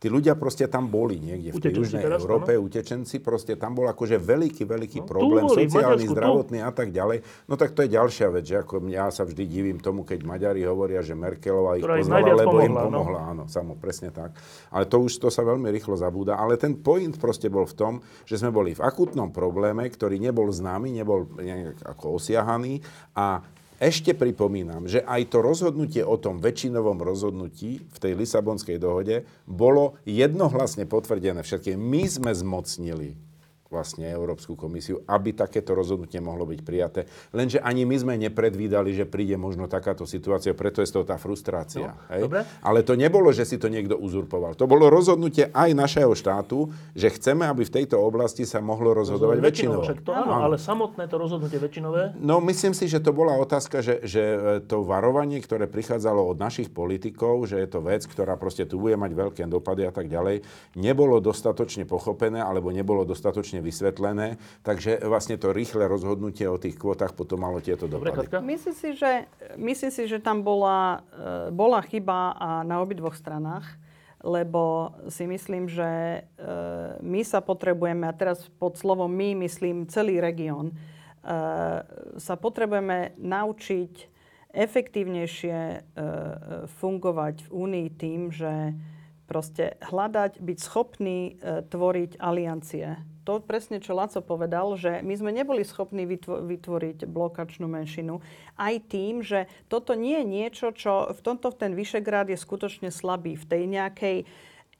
Tí ľudia proste tam boli niekde v tej južnej teraz, Európe, utečenci, proste tam bol akože veľký, veľký No, tu problém, boli, sociálny, Maďarsku, tu. zdravotný a tak ďalej. No tak to je ďalšia vec, že ako ja sa vždy divím tomu, keď Maďari hovoria, že Merkelová ich najviac lebo im pomohla, no. pomohla. Áno, samo, presne tak. Ale to už to sa veľmi rýchlo zabúda. Ale ten point proste bol v tom, že sme boli v akutnom probléme, ktorý nebol známy, nebol nejak ako osiahaný a ešte pripomínam, že aj to rozhodnutie o tom väčšinovom rozhodnutí v tej Lisabonskej dohode bolo jednohlasne potvrdené všetkým. My sme zmocnili vlastne Európsku komisiu, aby takéto rozhodnutie mohlo byť prijaté. Lenže ani my sme nepredvídali, že príde možno takáto situácia, preto je z toho tá frustrácia. No, hej? dobre. Ale to nebolo, že si to niekto uzurpoval. To bolo rozhodnutie aj našeho štátu, že chceme, aby v tejto oblasti sa mohlo rozhodovať väčšinou. Však to áno, ale samotné to rozhodnutie väčšinové, No, myslím si, že to bola otázka, že, že e, to varovanie, ktoré prichádzalo od našich politikov, že je to vec, ktorá proste tu bude mať veľké dopady a tak ďalej, nebolo dostatočne pochopené alebo nebolo dostatočne vysvetlené, takže vlastne to rýchle rozhodnutie o tých kvotách potom malo tieto dobre, dopady. Katka? Myslím si, že, myslím si, že tam bola, e, bola chyba a na obidvoch stranách, lebo si myslím, že e, my sa potrebujeme, a teraz pod slovom my myslím celý región, e, sa potrebujeme naučiť efektívnejšie fungovať v Únii tým, že proste hľadať, byť schopný tvoriť aliancie. To presne, čo Laco povedal, že my sme neboli schopní vytvo- vytvoriť blokačnú menšinu. Aj tým, že toto nie je niečo, čo v tomto ten Vyšegrad je skutočne slabý. V tej nejakej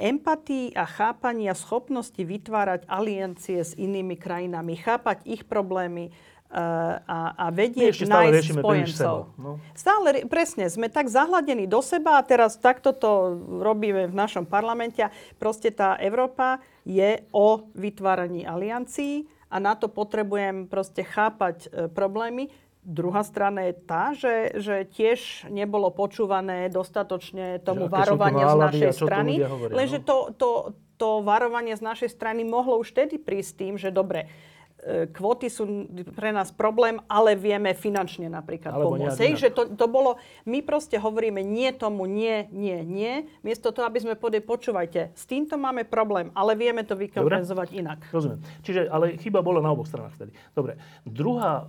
empatii a chápaní a schopnosti vytvárať aliancie s inými krajinami, chápať ich problémy a, a My vedieť stále nájsť riešime spojencov. seba. No. Stále, presne, sme tak zahladení do seba a teraz takto to robíme v našom parlamente. a Proste tá Európa je o vytváraní aliancií a na to potrebujem proste chápať e, problémy. Druhá strana je tá, že, že tiež nebolo počúvané dostatočne tomu Že varovaniu z nálady našej strany. hovoria, Lenže no? to, to, to varovanie z našej strany mohlo už vtedy prísť tým, že dobre, kvóty sú pre nás problém, ale vieme finančne napríklad Alebo pomôcť. Hej, že to, to bolo, my proste hovoríme nie tomu, nie, nie, nie, miesto toho, aby sme povedali, počúvajte, s týmto máme problém, ale vieme to vykompenzovať inak. Rozumiem. Čiže, ale chyba bola na oboch stranách vtedy. Dobre. Druhá,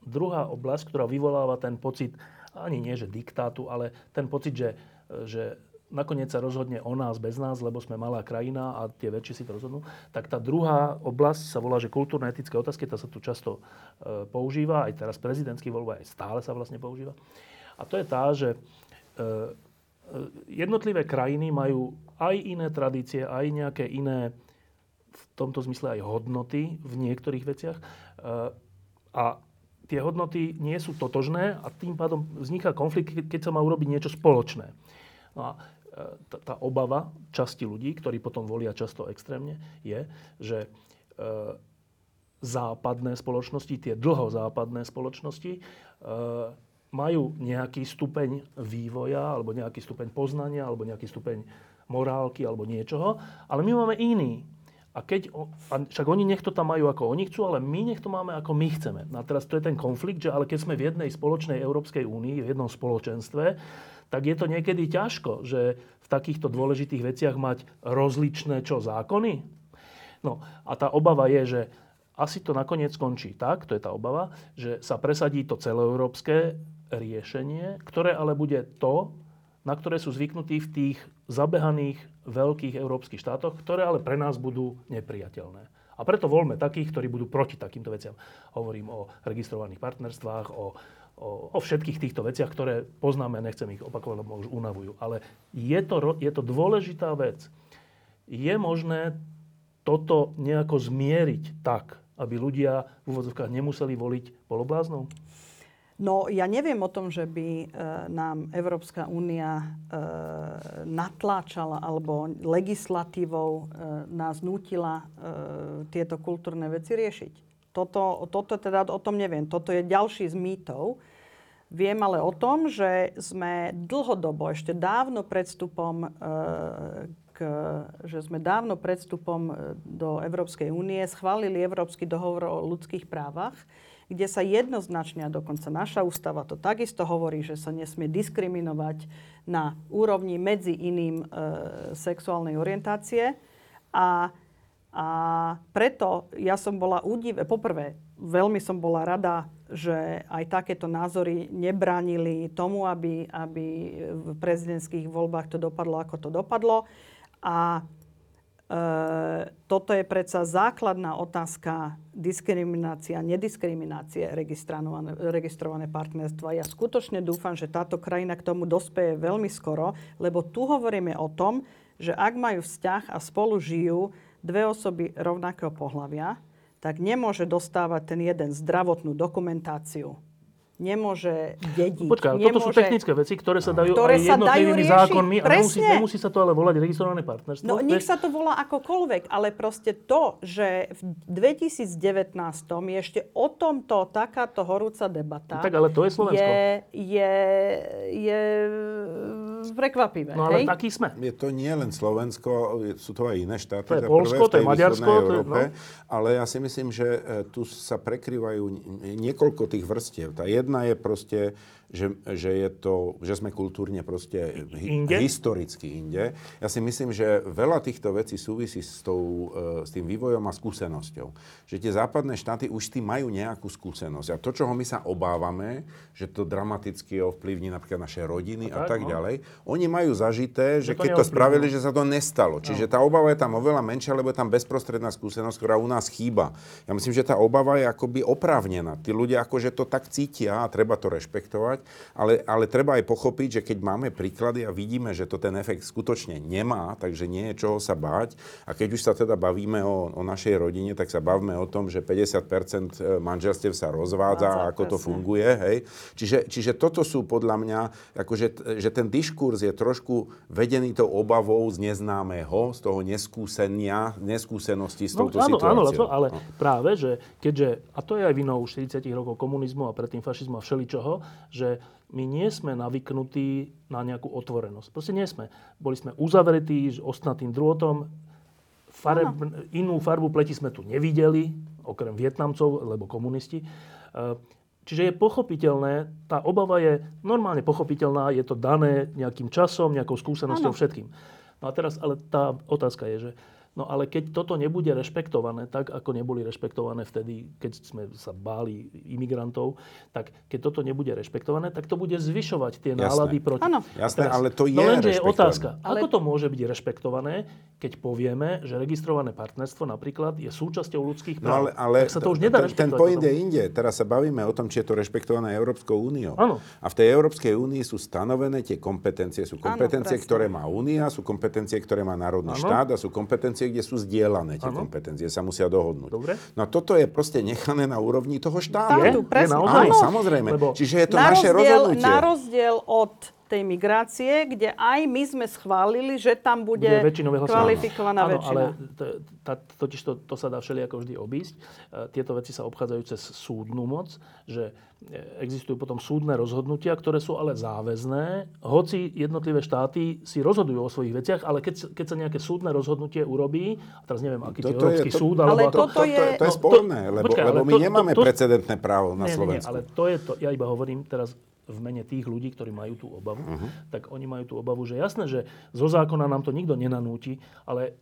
druhá oblasť, ktorá vyvoláva ten pocit, ani nie, že diktátu, ale ten pocit, že, že nakoniec sa rozhodne o nás bez nás, lebo sme malá krajina a tie väčšie si to rozhodnú, tak tá druhá oblasť sa volá, že kultúrne-etické otázky, tá sa tu často e, používa, aj teraz prezidentský voľba, aj stále sa vlastne používa. A to je tá, že e, e, jednotlivé krajiny majú aj iné tradície, aj nejaké iné v tomto zmysle aj hodnoty v niektorých veciach. E, A tie hodnoty nie sú totožné a tým pádom vzniká konflikt, ke- keď sa má urobiť niečo spoločné. No a tá, tá obava časti ľudí, ktorí potom volia často extrémne, je, že e, západné spoločnosti, tie dlhozápadné spoločnosti, e, majú nejaký stupeň vývoja, alebo nejaký stupeň poznania, alebo nejaký stupeň morálky, alebo niečoho, ale my máme iný. A keď, a však oni nech to tam majú ako oni chcú, ale my nech to máme ako my chceme. A teraz to je ten konflikt, že ale keď sme v jednej spoločnej Európskej únii, v jednom spoločenstve, tak je to niekedy ťažko, že v takýchto dôležitých veciach mať rozličné čo zákony. No a tá obava je, že asi to nakoniec skončí tak, to je tá obava, že sa presadí to celoeurópske riešenie, ktoré ale bude to, na ktoré sú zvyknutí v tých zabehaných veľkých európskych štátoch, ktoré ale pre nás budú nepriateľné. A preto voľme takých, ktorí budú proti takýmto veciam. Hovorím o registrovaných partnerstvách, o, o, o všetkých týchto veciach, ktoré poznáme, nechcem ich opakovať, lebo už unavujú. Ale je to, je to dôležitá vec. Je možné toto nejako zmieriť tak, aby ľudia v úvodzovkách nemuseli voliť polobláznou? No ja neviem o tom, že by e, nám Európska únia e, natláčala alebo legislatívou e, nás nutila e, tieto kultúrne veci riešiť. Toto, toto teda o tom neviem. Toto je ďalší z mýtov. Viem ale o tom, že sme dlhodobo, ešte dávno pred vstupom, e, k, že sme dávno pred vstupom e, do Európskej únie schválili Európsky dohovor o ľudských právach, kde sa jednoznačne, a dokonca naša ústava to takisto hovorí, že sa nesmie diskriminovať na úrovni medzi iným e, sexuálnej orientácie. A, a preto ja som bola údive, poprvé, veľmi som bola rada, že aj takéto názory nebránili tomu, aby, aby v prezidentských voľbách to dopadlo, ako to dopadlo. A e, toto je predsa základná otázka diskriminácia, nediskriminácie registrované, registrované partnerstva. Ja skutočne dúfam, že táto krajina k tomu dospeje veľmi skoro, lebo tu hovoríme o tom, že ak majú vzťah a spolu žijú dve osoby rovnakého pohľavia, tak nemôže dostávať ten jeden zdravotnú dokumentáciu. Nemôže dediť. Počkaj, ale nemôže... toto sú technické veci, ktoré sa dajú Ktoré aj dajú jednotlivými zákonmi a nemusí, nemusí sa to ale volať registrované partnerstvo. No nech sa to volá akokoľvek, ale proste to, že v 2019 je ešte o tomto takáto horúca debata, Tak ale to je Slovensko. je, je, je prekvapivé. No ale hej? taký sme. Je to nie len Slovensko, sú to aj iné štáty. To je v to je Maďarsko, to je- Európe, no. Ale ja si myslím, že e, tu sa prekrývajú niekoľko tých vrstiev. Tá jedna je proste, že, že, je to, že sme kultúrne proste hi, Inde? historicky inde. Ja si myslím, že veľa týchto vecí súvisí s, tou, e, s tým vývojom a skúsenosťou. Že tie západné štáty už s tým majú nejakú skúsenosť. A to, čoho my sa obávame, že to dramaticky ovplyvní napríklad naše rodiny A a, tak, tak no. ďalej, oni majú zažité, že to keď to spravili, že sa to nestalo. Čiže tá obava je tam oveľa menšia, lebo je tam bezprostredná skúsenosť, ktorá u nás chýba. Ja myslím, že tá obava je akoby oprávnená. Tí ľudia akože to tak cítia a treba to rešpektovať, ale, ale treba aj pochopiť, že keď máme príklady a vidíme, že to ten efekt skutočne nemá, takže nie je čoho sa báť. A keď už sa teda bavíme o, o našej rodine, tak sa bavme o tom, že 50% manželstiev sa rozvádza a ako to funguje. Hej? Čiže, čiže toto sú podľa mňa, akože, že ten, disk, diskurs je trošku vedený tou obavou z neznámeho, z toho neskúsenia, neskúsenosti s No, touto áno, áno, situáciou. to, ale No. práve, že keďže, a to je aj vinou 40 rokov komunizmu a predtým fašizmu a všeličoho, že my nie sme navyknutí na nejakú otvorenosť. Proste nie sme. Boli sme uzavretí ostnatým drôtom, fareb, inú farbu pleti sme tu nevideli, okrem Vietnamcov, lebo komunisti. E, Čiže je pochopiteľné, tá obava je normálne pochopiteľná, je to dané nejakým časom, nejakou skúsenosťou, Áno. všetkým. No a teraz, ale tá otázka je, že no ale keď toto nebude rešpektované, tak ako neboli rešpektované vtedy, keď sme sa báli imigrantov, tak keď toto nebude rešpektované, tak to bude zvyšovať tie Jasné. nálady proti. Áno. Jasné, Teraz- ale to je No lenže je otázka, Ale- ako to môže byť rešpektované, keď povieme, že registrované partnerstvo napríklad je súčasťou ľudských No práv. ale, ale tak sa to už nedá ten, ten point je inde. Teraz sa bavíme o tom, či je to rešpektované Európskou úniou. Áno. A v tej Európskej únii sú stanovené tie kompetencie. Sú kompetencie, presne. ktoré má únia, sú kompetencie, ktoré má národný Áno. štát a sú kompetencie, kde sú zdieľané tie Áno. kompetencie. Sa musia dohodnúť. Dobre. No a toto je proste nechané na úrovni toho štátu. Je? Štátu, Je presne. Áno. samozrejme. Lebo- Čiže je to na naše rozdiel, rozhodnutie. Na rozdiel od tej migrácie, kde aj my sme schválili, že tam bude, bude kvalifikovaná Áno, väčšina. ale to, tá, totiž to, to sa dá všelijako vždy obísť. E, Tieto veci sa obchádzajú cez súdnu moc, že e, existujú potom súdne rozhodnutia, ktoré sú ale záväzné, hoci jednotlivé štáty si rozhodujú o svojich veciach, ale keď, keď sa nejaké súdne rozhodnutie urobí, a teraz neviem, aký to je Toto je- Európsky to- súd, Ale alebo toto to, to, je- to je No, to- sporné, lebo, počkaj, lebo ale my to- to- nemáme to- precedentné právo na nie, nie, nie, Slovensku. ale to je to, ja iba hovorím teraz v mene tých ľudí, ktorí majú tú obavu, Mhm. tak oni majú tú obavu, že jasné, že zo zákona nám to nikto nenanúti, ale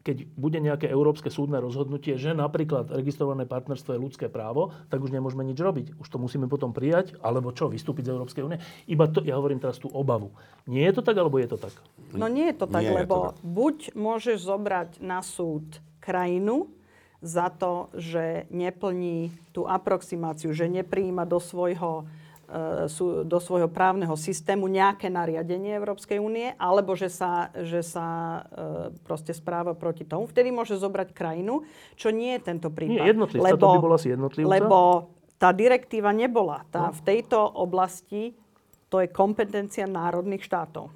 keď bude nejaké európske súdne rozhodnutie, že napríklad registrované partnerstvo je ľudské právo, tak už nemôžeme nič robiť. Už to musíme potom prijať, alebo čo, vystúpiť z Európskej únie. Iba to, ja hovorím teraz tú obavu. Nie je to tak, alebo je to tak? No nie je to tak, Nie je to lebo tak. buď môžeš zobrať na súd krajinu za to, že neplní tú aproximáciu, že neprijíma do svojho, sú- do svojho právneho systému nejaké nariadenie Európskej únie, alebo že sa, že sa e, proste správa proti tomu. Vtedy môže zobrať krajinu, čo nie je tento prípad. Nie, jednotlivca, to by bol asi jednotlivca. Lebo tá direktíva nebola. Tá, No. V tejto oblasti to je kompetencia národných štátov.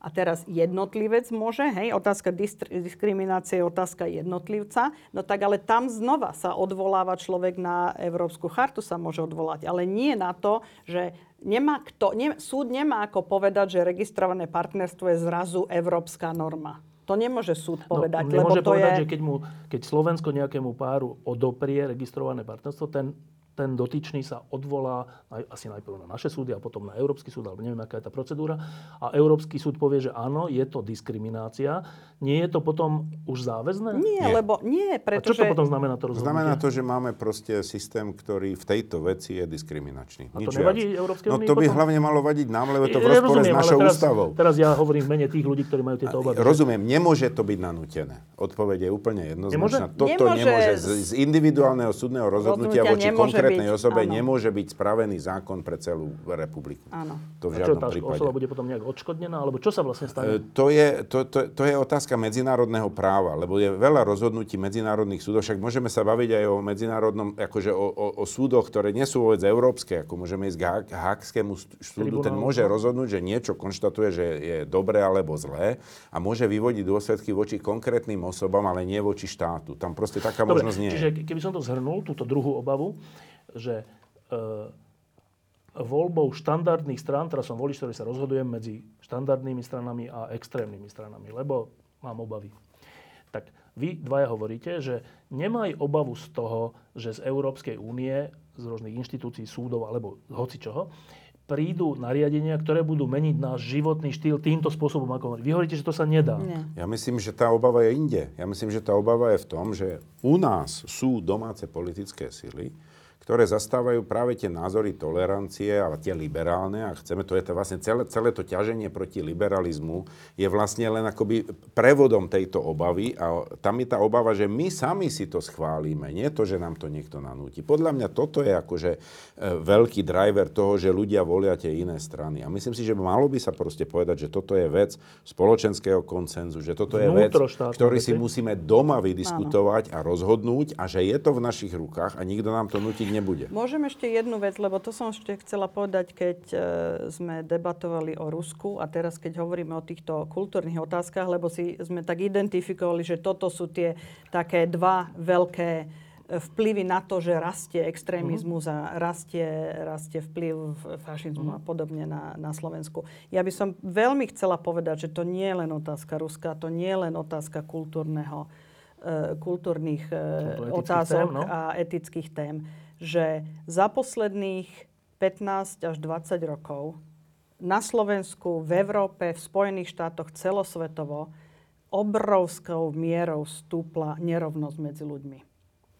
A teraz jednotlivec môže, hej, otázka distr- diskriminácie je otázka jednotlivca, no tak ale tam znova sa odvoláva človek na Európsku chartu, sa môže odvolať, ale nie na to, že nemá kto, ne, súd nemá ako povedať, že registrované partnerstvo je zrazu európska norma. To nemôže súd povedať, no, lebo nemôže to povedať, je... že keď, mu, keď Slovensko nejakému páru odoprie registrované partnerstvo, ten, ten dotyčný sa odvolá asi najprv na naše súdy a potom na Európsky súd, alebo neviem, aká je tá procedúra. A Európsky súd povie, že áno, je to diskriminácia. Nie je to potom už záväzné? Nie, Nie. lebo nie, A čo pretože... to potom znamená to rozhodnutie? Znamená to, že máme proste systém, ktorý v tejto veci je diskriminačný. A to Nič nevadí. Európskej No to by potom? hlavne malo vadiť nám, lebo je to v Ja rozpore s rozumiem, našou teraz, ústavou. Teraz ja hovorím v mene tých ľudí, ktorí majú tieto obavy. Rozumiem, nemôže to byť nanútené. Odpoveď je úplne jednoznačná. Nemôže? Toto Nemôže nemôže, z- z, individuálneho súdneho rozhodnutia Rozhodnutia voči nemôže konkrétnej byť, osobe áno. nemôže byť spravený zákon pre celú republiku. Áno. To v A čo, žiadnom tá prípade. osoba bude potom nejak odškodnená? Alebo čo sa vlastne E, stane? To je, to, to, to je otázka medzinárodného práva, lebo je veľa rozhodnutí medzinárodných súdov, však môžeme sa baviť aj o medzinárodnom, akože o, o, o súdoch, ktoré nie sú vôbec európske, ako môžeme ísť k Hák- Hákskému súdu, ten môže rozhodnúť, že niečo konštatuje, že je dobré alebo zlé a môže vyvodiť dôsledky voči konkrétnym osobám, ale nie voči štátu. Tam proste taká Dobre, možnosť nie je. čiže keby som to zhrnul, túto druhú obavu, že e, voľbou štandardných strán, teraz som volič, ktorý sa rozhodujem medzi štandardnými stranami a extrémnymi stranami, lebo mám obavy. Tak vy dvaja hovoríte, že nemaj obavu z toho, že z Európskej únie, z rôznych inštitúcií, súdov alebo hoci čoho, prídu nariadenia, ktoré budú meniť náš životný štýl týmto spôsobom, ako hovorí. Vy hovoríte, že to sa nedá. Nie. Ja myslím, že tá obava je inde. Ja myslím, že tá obava je v tom, že u nás sú domáce politické sily, ktoré zastávajú práve tie názory tolerancie a tie liberálne a chceme, to je to vlastne celé, celé to ťaženie proti liberalizmu je vlastne len akoby prevodom tejto obavy a tam je tá obava, že my sami si to schválime, nie to, že nám to niekto nanúti. Podľa mňa toto je akože e, veľký driver toho, že ľudia volia tie iné strany. A myslím si, že malo by sa proste povedať, že toto je vec spoločenského koncenzu, že toto je vec, ktorý si musíme doma vydiskutovať a rozhodnúť a že je to v našich rukách a nikto nám to nutiť nebude. Môžem ešte jednu vec, lebo to som ešte chcela povedať, keď e, sme debatovali o Rusku a teraz, keď hovoríme o týchto kultúrnych otázkach, lebo si sme tak identifikovali, že toto sú tie také dva veľké e, vplyvy na to, že rastie extrémizmus a rastie, rastie vplyv fašizmu a podobne na, na Slovensku. Ja by som veľmi chcela povedať, že to nie je len otázka Ruska, to nie je len otázka kultúrneho E, kultúrnych otázok tém, no? a etických tém, že za posledných 15 až 20 rokov na Slovensku, v Európe, v Spojených štátoch, celosvetovo obrovskou mierou stúpla nerovnosť medzi ľuďmi.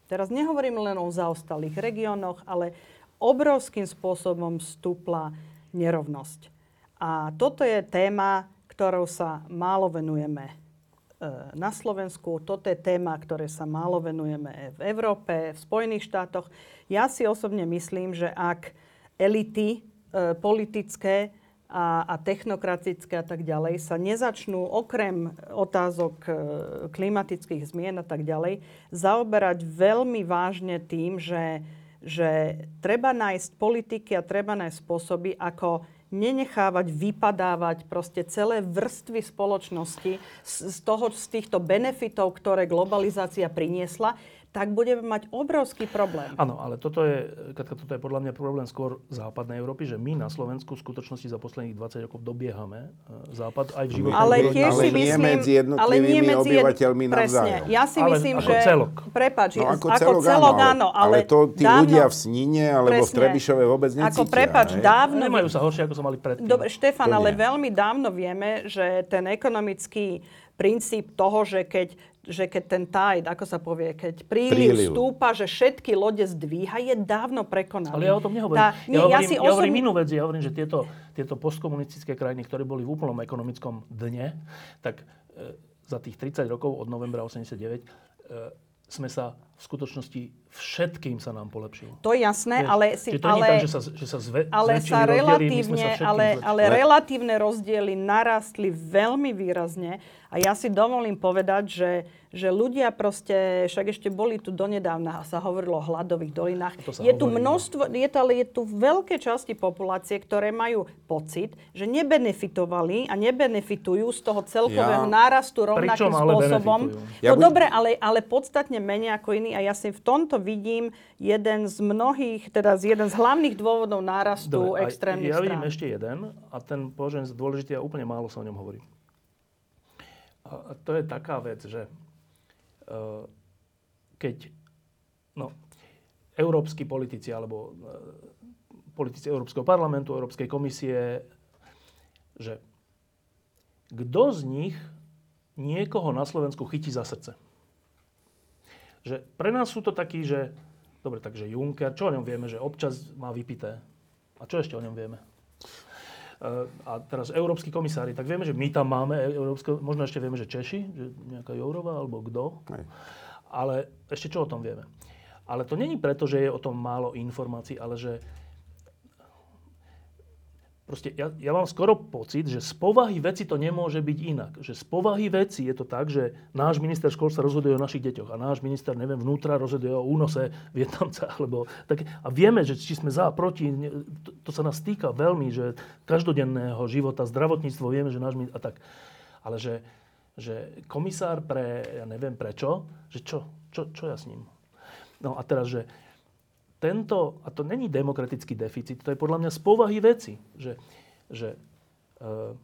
Teraz nehovorím len o zaostalých regiónoch, ale obrovským spôsobom stúpla nerovnosť. A toto je téma, ktorou sa málo venujeme na Slovensku. Toto je téma, ktoré sa málo venujeme v Európe, v Spojených štátoch. Ja si osobne myslím, že ak elity e, politické a, a technokratické a tak ďalej sa nezačnú okrem otázok e, klimatických zmien a tak ďalej zaoberať veľmi vážne tým, že, že treba nájsť politiky a treba nájsť spôsoby, ako nenechávať vypadávať proste celé vrstvy spoločnosti z, toho, z týchto benefitov, ktoré globalizácia priniesla tak budeme mať obrovský problém. Áno, ale toto je, Katka, toto je podľa mňa problém skôr západnej Európy, že my na Slovensku v skutočnosti za posledných 20 rokov dobiehame e, západ aj v živote. Ale tiež ale si myslím, medzi ale nie medzi obyvateľmi presne, navzájom. Ja si ale myslím, ako že... celok. Prepač, no, ako, ako celok, celok áno, ale, ale to tí dávno, ľudia v Snine alebo presne, v Trebišove vôbec necítia. Ako prepač, hej? dávno... Nemajú sa horšie, ako sa mali predtým. Dobre, Štefan, ale veľmi dávno vieme, že ten ekonomický princíp toho, že keď že keď ten tide, ako sa povie, keď príliv, príliv. stúpa, že všetky lode zdvíha, je dávno prekonaný. Ale ja o tom nehovorím. Tá, nie, ja, hovorím, ja, si ja osobne... hovorím inú vec. Ja hovorím, že tieto, tieto postkomunistické krajiny, ktoré boli v úplnom ekonomickom dne, tak e, za tých 30 rokov od novembra 89 e, sme sa v skutočnosti všetkým sa nám polepšilo. To je jasné, Vieš, ale... Si, to ale, tak, že sa, že sa zve, ale sa relatívne, sa ale, ale relatívne rozdiely narastli veľmi výrazne a ja si dovolím povedať, že, že ľudia proste, však ešte boli tu donedávna, sa hovorilo o hladových dolinách. Je tu no. množstvo, je to, ale je tu veľké časti populácie, ktoré majú pocit, že nebenefitovali a nebenefitujú z toho celkového ja. nárastu rovnakým spôsobom. Ja no buď... dobre, ale, ale podstatne menej ako iní a ja si v tomto vidím jeden z mnohých, teda z jeden z hlavných dôvodov nárastu dobre, extrémnych ja strán. vidím ešte jeden a ten považujem za dôležitý a úplne málo sa o ňom hovorí. A to je taká vec, že keď no, európsky politici alebo e, politici Európskeho parlamentu, Európskej komisie, že kto z nich niekoho na Slovensku chytí za srdce. Že pre nás sú to takí, že dobre, takže Juncker, čo o ňom vieme, že občas má vypité. A čo ešte o ňom vieme? Eh, a teraz európsky komisári, tak vieme, že my tam máme, európske, možno ešte vieme, že Češi, že nejaká Jourová alebo kto. Ale ešte čo o tom vieme? Ale to není preto, že je o tom málo informácií, ale že Proste ja, ja mám skoro pocit, že z povahy veci to nemôže byť inak. Že z povahy veci je to tak, že náš minister školstva rozhoduje o našich deťoch a náš minister, neviem, vnútra rozhoduje o únose Vietnamca. Alebo tak, a vieme, že či sme za, proti, to, to sa nás týka veľmi, že každodenného života, zdravotníctvo, vieme, že náš a tak. Ale že, že komisár pre, ja neviem prečo, že čo, čo, čo ja s ním? No a teraz, že tento, a to není demokratický deficit, to je podľa mňa z povahy veci, že, že e,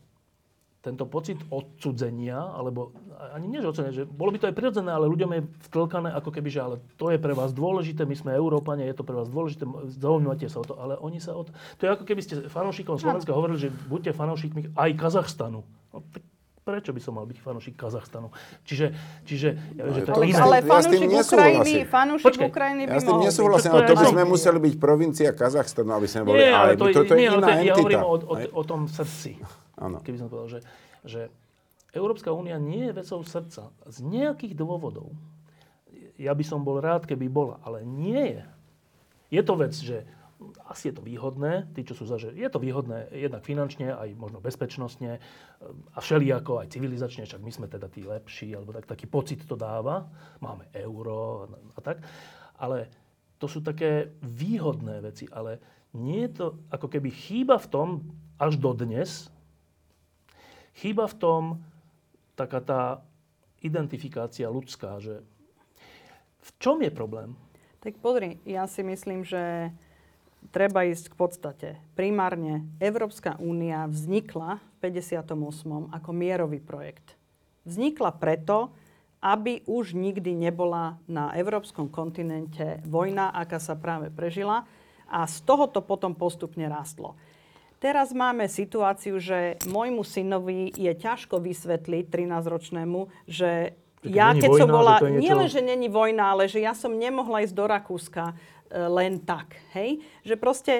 tento pocit odcudzenia, alebo ani nie, že odcudzenia, že bolo by to aj prirodzené, ale ľuďom je vtlkané ako keby, že ale to je pre vás dôležité, my sme Európania, je to pre vás dôležité, zaujímate sa o to, ale oni sa o to... To je ako keby ste fanúšikom Slovenska hovorili, že buďte fanúšikmi aj Kazachstanu. No, tak prečo by som mal byť fanúšik Kazachstanu? Čiže, čiže ja viem, že to ale, je iné. Ale fanúšik ja Ukrajiny, fanúšik Počkej, Ukrajiny by Ja s tým nesúhlasím, ale to by sme museli byť provincia Kazachstanu, aby sme boli, nie, ale, to, toto je iná entita. Ja hovorím o, o, o tom srdci. Ano. Keby som povedal, že, že Európska únia nie je vecou srdca. Z nejakých dôvodov. Ja by som bol rád, keby bola, ale nie je. Je to vec, že asi je to výhodné, tí, čo sú za, že je to výhodné jednak finančne, aj možno bezpečnostne a všelijako aj civilizačne, však my sme teda tí lepší, alebo tak, taký pocit to dáva. Máme euro a tak. Ale to sú také výhodné veci, ale nie je to ako keby chýba v tom, až do dnes, chýba v tom taká tá identifikácia ľudská, že v čom je problém? Tak pozri, ja si myslím, že treba ísť k podstate. Primárne Európska únia vznikla v 58. ako mierový projekt. Vznikla preto, aby už nikdy nebola na európskom kontinente vojna, aká sa práve prežila. A z toho to potom postupne rástlo. Teraz máme situáciu, že môjmu synovi je ťažko vysvetliť, 13-ročnému, že ja keď vojna, som bola, že niečo... nie len, že není vojna, ale že ja som nemohla ísť do Rakúska e, len tak. Hej? Že proste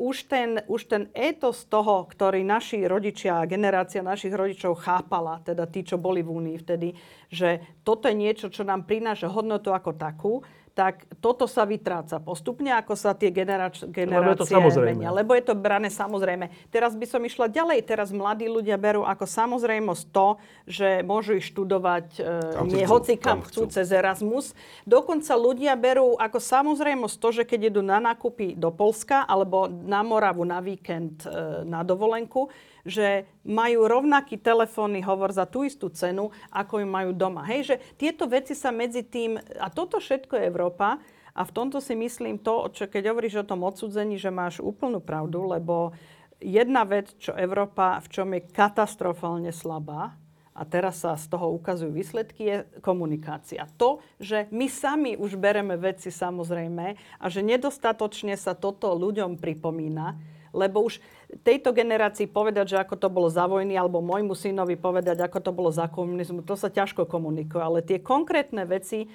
už ten, už ten étos toho, ktorý naši rodičia, generácia našich rodičov chápala, teda tí, čo boli v Únii vtedy, že toto je niečo, čo nám prináša hodnotu ako takú, tak toto sa vytráca postupne, ako sa tie generač- generácie lebo je to menia. Lebo je to brané samozrejme. Teraz by som išla ďalej. Teraz mladí ľudia berú ako samozrejmosť to, že môžu ich študovať e, nie hoci kam chcú, chcú cez Erasmus. Dokonca ľudia berú ako samozrejmosť to, že keď idú na nákupy do Polska alebo na Moravu na víkend e, na dovolenku, že majú rovnaký telefónny hovor za tú istú cenu, ako ju majú doma. Hej, že tieto veci sa medzi tým, a toto všetko je Európa, a v tomto si myslím to, čo keď hovoríš o tom odsudzení, že máš úplnú pravdu, lebo jedna vec, čo Európa, v čom je katastrofálne slabá, a teraz sa z toho ukazujú výsledky, je komunikácia. To, že my sami už bereme veci samozrejme a že nedostatočne sa toto ľuďom pripomína, lebo už tejto generácii povedať, že ako to bolo za vojny, alebo môjmu synovi povedať, ako to bolo za komunizmu, to sa ťažko komunikuje. Ale tie konkrétne veci e,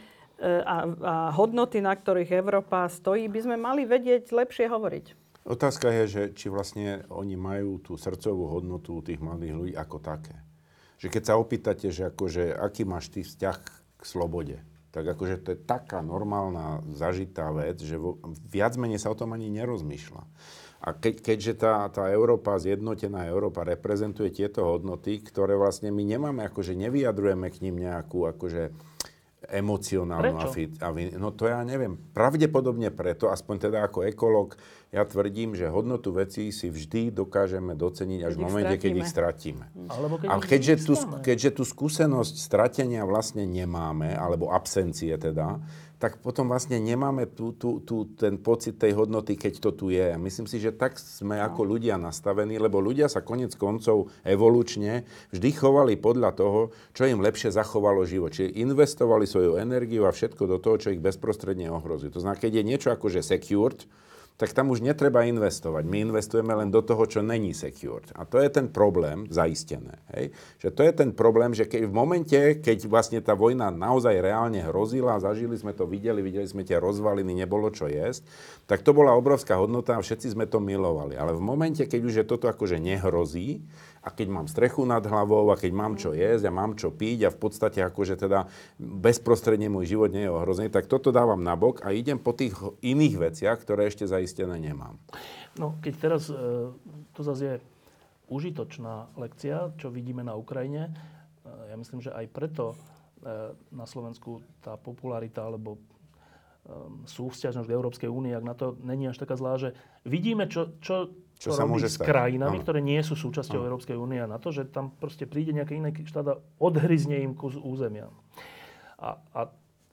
a, a hodnoty, na ktorých Európa stojí, by sme mali vedieť lepšie hovoriť. Otázka je, že či vlastne oni majú tú srdcovú hodnotu tých mladých ľudí ako také. Že keď sa opýtate, že akože, aký máš ty vzťah k slobode, tak akože to je taká normálna zažitá vec, že vo, viac menej sa o tom ani nerozmýšľa. A keď, keďže tá, tá Európa, zjednotená Európa reprezentuje tieto hodnoty, ktoré vlastne my nemáme, akože nevyjadrujeme k ním nejakú akože emocionálnu Prečo? A, no to ja neviem. Pravdepodobne preto, aspoň teda ako ekolog, ja tvrdím, že hodnotu vecí si vždy dokážeme doceniť až v momente, keď ich stratíme. Alebo keď Ale keďže tú, keďže tú skúsenosť stratenia vlastne nemáme, alebo absencie teda, tak potom vlastne nemáme tú, tú, tú, ten pocit tej hodnoty, keď to tu je. Myslím si, že tak sme ako no. ľudia nastavení, lebo ľudia sa konec koncov evolučne vždy chovali podľa toho, čo im lepšie zachovalo život. Čiže investovali svoju energiu a všetko do toho, čo ich bezprostredne ohrozí. To znamená, keď je niečo akože secured, tak tam už netreba investovať. My investujeme len do toho, čo není secured. A to je ten problém, zaistené. Hej? Že to je ten problém, že keď v momente, keď vlastne tá vojna naozaj reálne hrozila, zažili sme to, videli, videli sme tie rozvaliny, nebolo čo jesť, tak to bola obrovská hodnota a všetci sme to milovali. Ale v momente, keď už je toto akože nehrozí, a keď mám strechu nad hlavou a keď mám čo jesť a mám čo piť a v podstate akože teda bezprostredne môj život nie je ohrozený, tak toto dávam nabok a idem po tých iných veciach, ktoré ešte zaistené nemám. No, keď teraz, e, to zase je užitočná lekcia, čo vidíme na Ukrajine. E, ja myslím, že aj preto e, na Slovensku tá popularita alebo súvzťažnosť Európskej únie, ak na to není až taká zlá, že vidíme, čo, čo čo sa môže s krajinami, ano. ktoré nie sú súčasťou ano. Európskej únie a na to, že tam proste príde nejaký iný štát a odhryzne im kus územia. A, a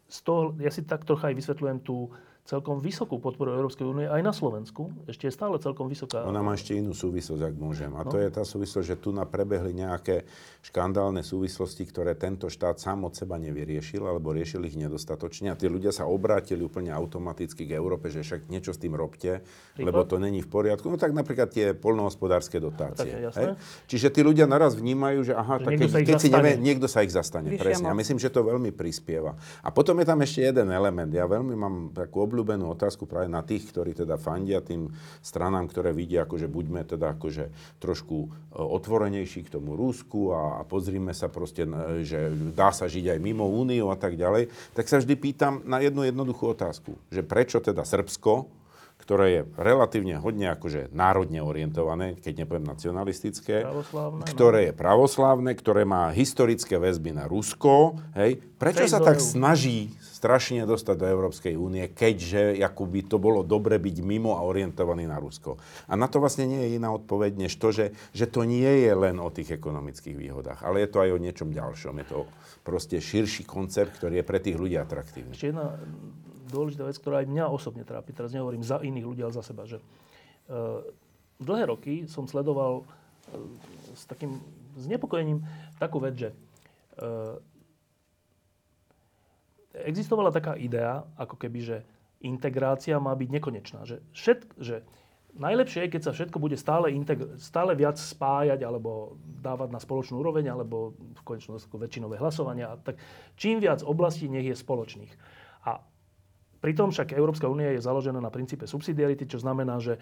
z toho, ja si tak trocha aj vysvetľujem tú, celkom vysokú podporu Európskej únie aj na Slovensku. Ešte je stále celkom vysoká. Ona má ešte inú súvislosť, ak môžem. A no. to je tá súvislosť, že tu na prebehli nejaké škandálne súvislosti, ktoré tento štát sám od seba nevyriešil, alebo riešil ich nedostatočne. A tí ľudia sa obrátili úplne automaticky k Európe, že však niečo s tým robte, Príklad? lebo to není v poriadku. No tak napríklad tie polnohospodárske dotácie. Tak Čiže tí ľudia naraz vnímajú, že aha, tak keď, keď si nevie, niekto sa ich zastane. Vyšia presne. A myslím, že to veľmi prispieva. A potom je tam ešte jeden element. Ja veľmi mám takú obľúbenú otázku práve na tých, ktorí teda fandia tým stranám, ktoré vidia, akože buďme teda akože trošku e, otvorenejší k tomu Rúsku a, a pozrime sa proste, že dá sa žiť aj mimo Úniu a tak ďalej, tak sa vždy pýtam na jednu jednoduchú otázku, že prečo teda Srbsko ktoré je relatívne hodne akože národne orientované, keď nepoviem nacionalistické, Pravoslávne, no. ktoré je pravoslávne, ktoré má historické väzby na Rusko. Hej. Prečo sa tak snaží strašne dostať do Európskej únie, keďže by to bolo dobre byť mimo a orientovaný na Rusko? A na to vlastne nie je iná odpoveď, než to, že, že to nie je len o tých ekonomických výhodách, ale je to aj o niečom ďalšom. Je to proste širší koncept, ktorý je pre tých ľudí atraktívny. Ešte jedna dôležitá vec, ktorá aj mňa osobne trápi, teraz nehovorím za iných ľudí, ale za seba, že uh, dlhé roky som sledoval uh, s takým znepokojením takú vec, že uh, existovala taká idea, ako keby, že integrácia má byť nekonečná. Že, všet, že najlepšie je, keď sa všetko bude stále, integr- stále viac spájať alebo dávať na spoločnú úroveň alebo v konečnom väčšinové hlasovania. Tak čím viac oblastí nech je spoločných. A Pritom však Európska únia je založená na princípe subsidiarity, čo znamená, že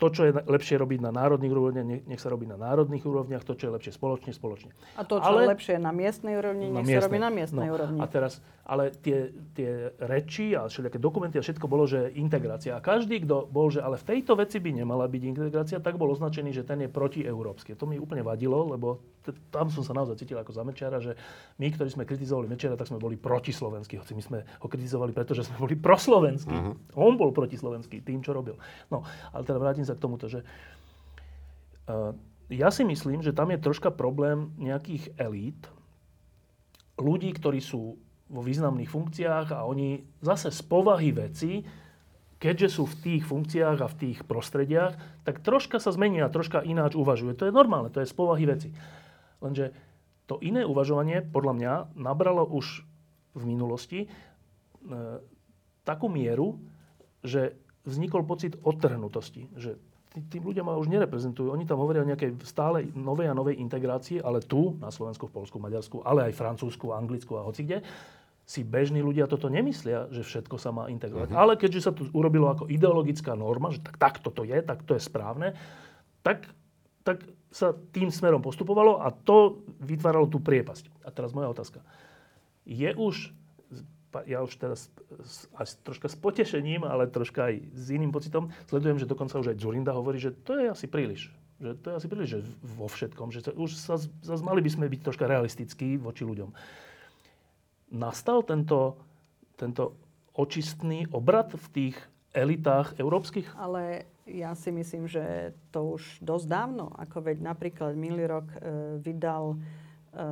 to, čo je lepšie robiť na národných úrovniach, nech sa robí na národných úrovniach, to, čo je lepšie spoločne, spoločne. A to, čo ale, je lepšie na miestnej úrovni, nech miestnej. sa robí na miestnej no, úrovni. A teraz, ale tie, tie reči a všelijaké dokumenty a všetko bolo, že integrácia. A každý, kto bol, že ale v tejto veci by nemala byť integrácia, tak bol označený, že ten je protieurópsky. To mi úplne vadilo, lebo tam som sa naozaj cítil ako za Mečara, že my, ktorí sme kritizovali Mečara, tak sme boli protislovenskí. Hoci my sme ho kritizovali, pretože sme boli proslovenskí. Uh-huh. On bol protislovenský tým, čo robil. No, ale teda vrátim sa k tomuto, že uh, ja si myslím, že tam je troška problém nejakých elít, ľudí, ktorí sú vo významných funkciách a oni zase z povahy veci keďže sú v tých funkciách a v tých prostrediach, tak troška sa zmenia, troška ináč uvažuje. To je normálne, to je z povahy veci. Lenže to iné uvažovanie, podľa mňa, nabralo už v minulosti e, takú mieru, že vznikol pocit odtrhnutosti. Že tí, tí ľudia ma už nereprezentujú. Oni tam hovoria o nejakej stále novej a novej integrácii, ale tu, na Slovensku, v Polsku, Maďarsku, ale aj Francúzsku, Anglicku a hoci kde, si bežní ľudia toto nemyslia, že všetko sa má integrovať. Uh-huh. Ale keďže sa tu urobilo ako ideologická norma, že tak, tak toto je, tak to je správne, tak, tak sa tým smerom postupovalo a to vytváralo tú priepasť. A teraz moja otázka. Je už, ja už teraz až troška s potešením, ale troška aj s iným pocitom, sledujem, že dokonca už aj Zurinda hovorí, že to je asi príliš. Že to je asi príliš, že vo všetkom. Že sa, už sa, zase mali by sme byť troška realistickí voči ľuďom. Nastal tento, tento očistný obrad v tých elitách európskych? Ale ja si myslím, že to už dosť dávno, ako veď napríklad minulý rok e, vydal, e,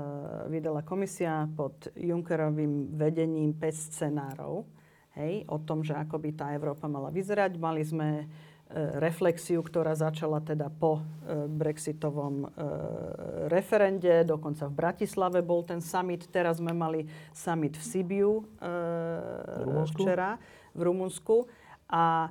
vydala komisia pod Junckerovým vedením 5 scenárov hej, o tom, že ako by tá Európa mala vyzerať. Mali sme e, reflexiu, ktorá začala teda po brexitovom referende. Dokonca v Bratislave bol ten summit. Teraz sme mali summit v Sibiu včera v Rumunsku. A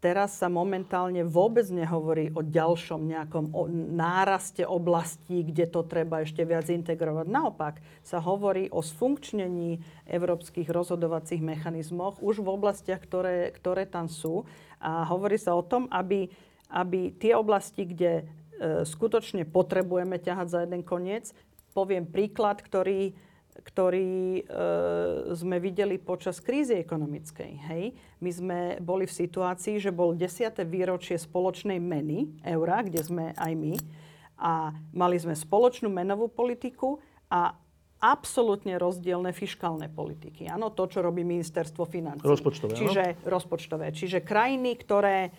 teraz sa momentálne vôbec nehovorí o ďalšom nejakom o náraste oblastí, kde to treba ešte viac integrovať. Naopak sa hovorí o sfunkčnení európskych rozhodovacích mechanizmoch už v oblastiach, ktoré, ktoré tam sú. A hovorí sa o tom, aby, aby tie oblasti, kde e, skutočne potrebujeme ťahať za jeden koniec, poviem príklad, ktorý ktorý e, sme videli počas krízy ekonomickej. Hej? My sme boli v situácii, že bol 10. výročie spoločnej meny, eura, kde sme aj my, a mali sme spoločnú menovú politiku a absolútne rozdielne fiskálne politiky. Áno, to, čo robí ministerstvo financí. Rozpočtové, Čiže áno? rozpočtové. Čiže krajiny, ktoré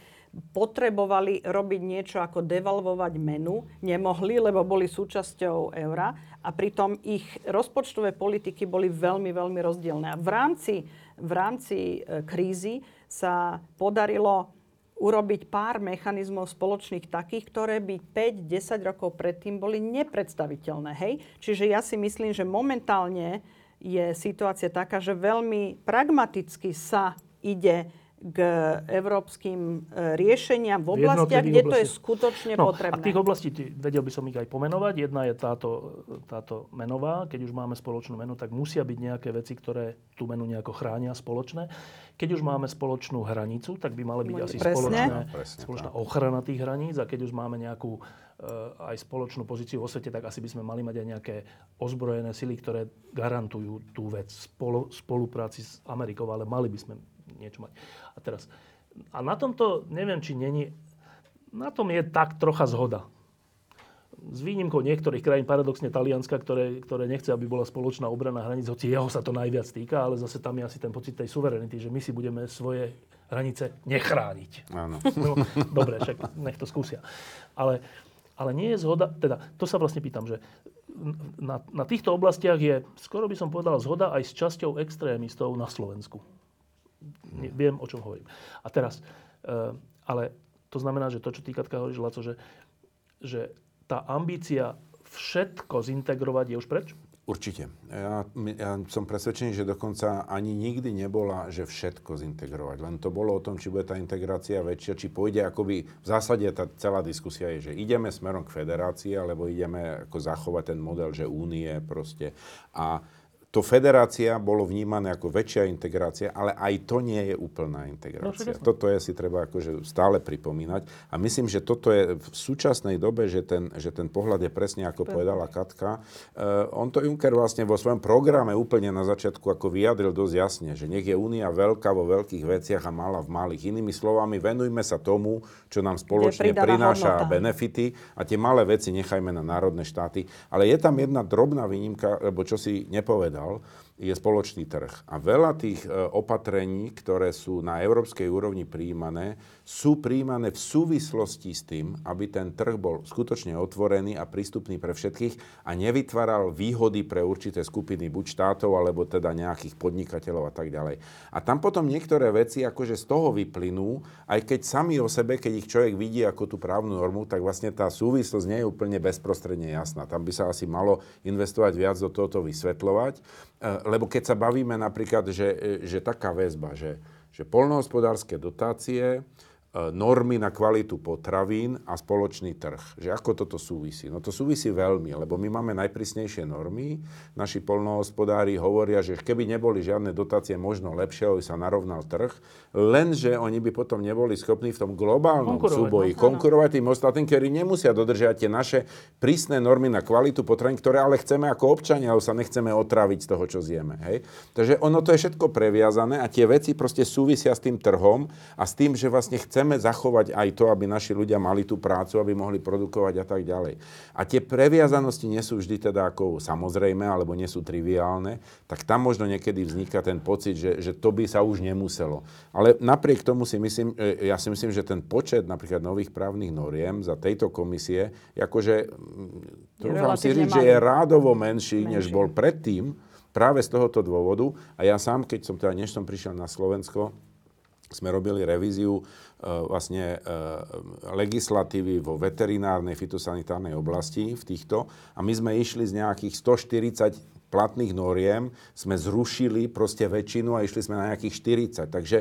potrebovali robiť niečo ako devalvovať menu, nemohli, lebo boli súčasťou eura a pritom ich rozpočtové politiky boli veľmi, veľmi rozdielne. A v rámci, v rámci e, krízy sa podarilo urobiť pár mechanizmov spoločných takých, ktoré by 5-10 rokov predtým boli nepredstaviteľné. Hej? Čiže ja si myslím, že momentálne je situácia taká, že veľmi pragmaticky sa ide k európskym e, riešeniam v oblastiach, kde oblasti. to je skutočne no, potrebné. A tých oblastí, vedel by som ich aj pomenovať. Jedna je táto, táto menová. Keď už máme spoločnú menu, tak musia byť nejaké veci, ktoré tú menu nejako chránia spoločné. Keď už máme spoločnú hranicu, tak by mala byť asi presne. spoločné, no, presne, spoločná tak. ochrana tých hraníc. A keď už máme nejakú uh, aj spoločnú pozíciu vo svete, tak asi by sme mali mať aj nejaké ozbrojené sily, ktoré garantujú tú vec spolu, spolupráci s Amerikou, ale mali by sme niečo mať. A teraz A na tomto, neviem, či není, na tom je tak trocha zhoda. S výnimkou niektorých krajín, paradoxne Talianska, ktoré, ktoré nechce, aby bola spoločná obrana hraníc, hoci jeho sa to najviac týka, ale zase tam je asi ten pocit tej suverenity, že my si budeme svoje hranice nechrániť. Áno. No, dobre, však nech to skúsia. Ale, ale nie je zhoda, teda to sa vlastne pýtam, že na, na týchto oblastiach je, skoro by som povedal, zhoda aj s časťou extrémistov na Slovensku. Viem, o čom hovorím. A teraz, e, ale to znamená, že to, čo ty, hovoríš, Laco, že, že tá ambícia všetko zintegrovať je už preč? Určite. Ja, ja som presvedčený, že dokonca ani nikdy nebola, že všetko zintegrovať. Len to bolo o tom, či bude tá integrácia väčšia, či pôjde akoby... V zásade tá celá diskusia je, že ideme smerom k federácii, alebo ideme ako zachovať ten model, že únie proste. A to federácia bolo vnímané ako väčšia integrácia, ale aj to nie je úplná integrácia. No, toto je si treba akože stále pripomínať. A myslím, že toto je v súčasnej dobe, že ten, že ten pohľad je presne ako povedala Katka. Uh, on to Juncker vlastne vo svojom programe úplne na začiatku ako vyjadril dosť jasne, že nech je únia veľká vo veľkých veciach a malá v malých. Inými slovami, venujme sa tomu, čo nám spoločne prináša hodnota. benefity a tie malé veci nechajme na národné štáty. Ale je tam jedna drobná výnimka, lebo čo si nepovedal povedal, je spoločný trh. A veľa tých e, opatrení, ktoré sú na európskej úrovni príjmané, sú príjmané v súvislosti s tým, aby ten trh bol skutočne otvorený a prístupný pre všetkých a nevytváral výhody pre určité skupiny, buď štátov, alebo teda nejakých podnikateľov a tak ďalej. A tam potom niektoré veci akože z toho vyplynú, aj keď sami o sebe, keď ich človek vidí ako tú právnu normu, tak vlastne tá súvislosť nie je úplne bezprostredne jasná. Tam by sa asi malo investovať viac do tohoto vysvetľovať. E, lebo keď sa bavíme napríklad, že, že taká väzba, že, že polnohospodárske dotácie, normy na kvalitu potravín a spoločný trh. Že ako toto súvisí? No to súvisí veľmi, lebo my máme najprísnejšie normy. Naši polnohospodári hovoria, že keby neboli žiadne dotácie, možno lepšie, aby sa narovnal trh, lenže oni by potom neboli schopní v tom globálnom konkurovať, súboji no, konkurovať tým ostatným, ktorí nemusia dodržiať tie naše prísne normy na kvalitu potravín, ktoré ale chceme ako občania, alebo sa nechceme otraviť z toho, čo zjeme. Hej? Takže ono to je všetko previazané a tie veci proste súvisia s tým trhom a s tým, že vlastne chceme chceme zachovať aj to, aby naši ľudia mali tú prácu, aby mohli produkovať a tak ďalej. A tie previazanosti nie sú vždy teda ako samozrejme, alebo nie sú triviálne, tak tam možno niekedy vzniká ten pocit, že, že to by sa už nemuselo. Ale napriek tomu si myslím, e, ja si myslím, že ten počet napríklad nových právnych noriem za tejto komisie, akože, trúfam si říct, že je rádovo menší, menší, než bol predtým, práve z tohoto dôvodu. A ja sám, keď som teda, než som prišiel na Slovensko, sme robili revíziu E, vlastne e, legislatívy vo veterinárnej, fitosanitárnej oblasti v týchto a my sme išli z nejakých 140 platných noriem, sme zrušili proste väčšinu a išli sme na nejakých 40. Takže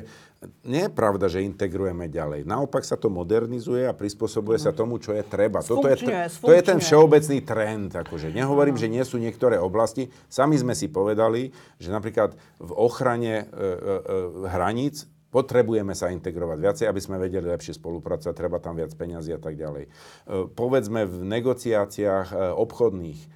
nie je pravda, že integrujeme ďalej. Naopak sa to modernizuje a prispôsobuje sa tomu, čo je treba. Toto je, to je ten všeobecný trend. Akože. Nehovorím, že nie sú niektoré oblasti. Sami sme si povedali, že napríklad v ochrane e, e, e, hraníc Potrebujeme sa integrovať viacej, aby sme vedeli lepšie spolupracovať, treba tam viac peňazí a tak ďalej. E, povedzme v negociáciách e, obchodných, e,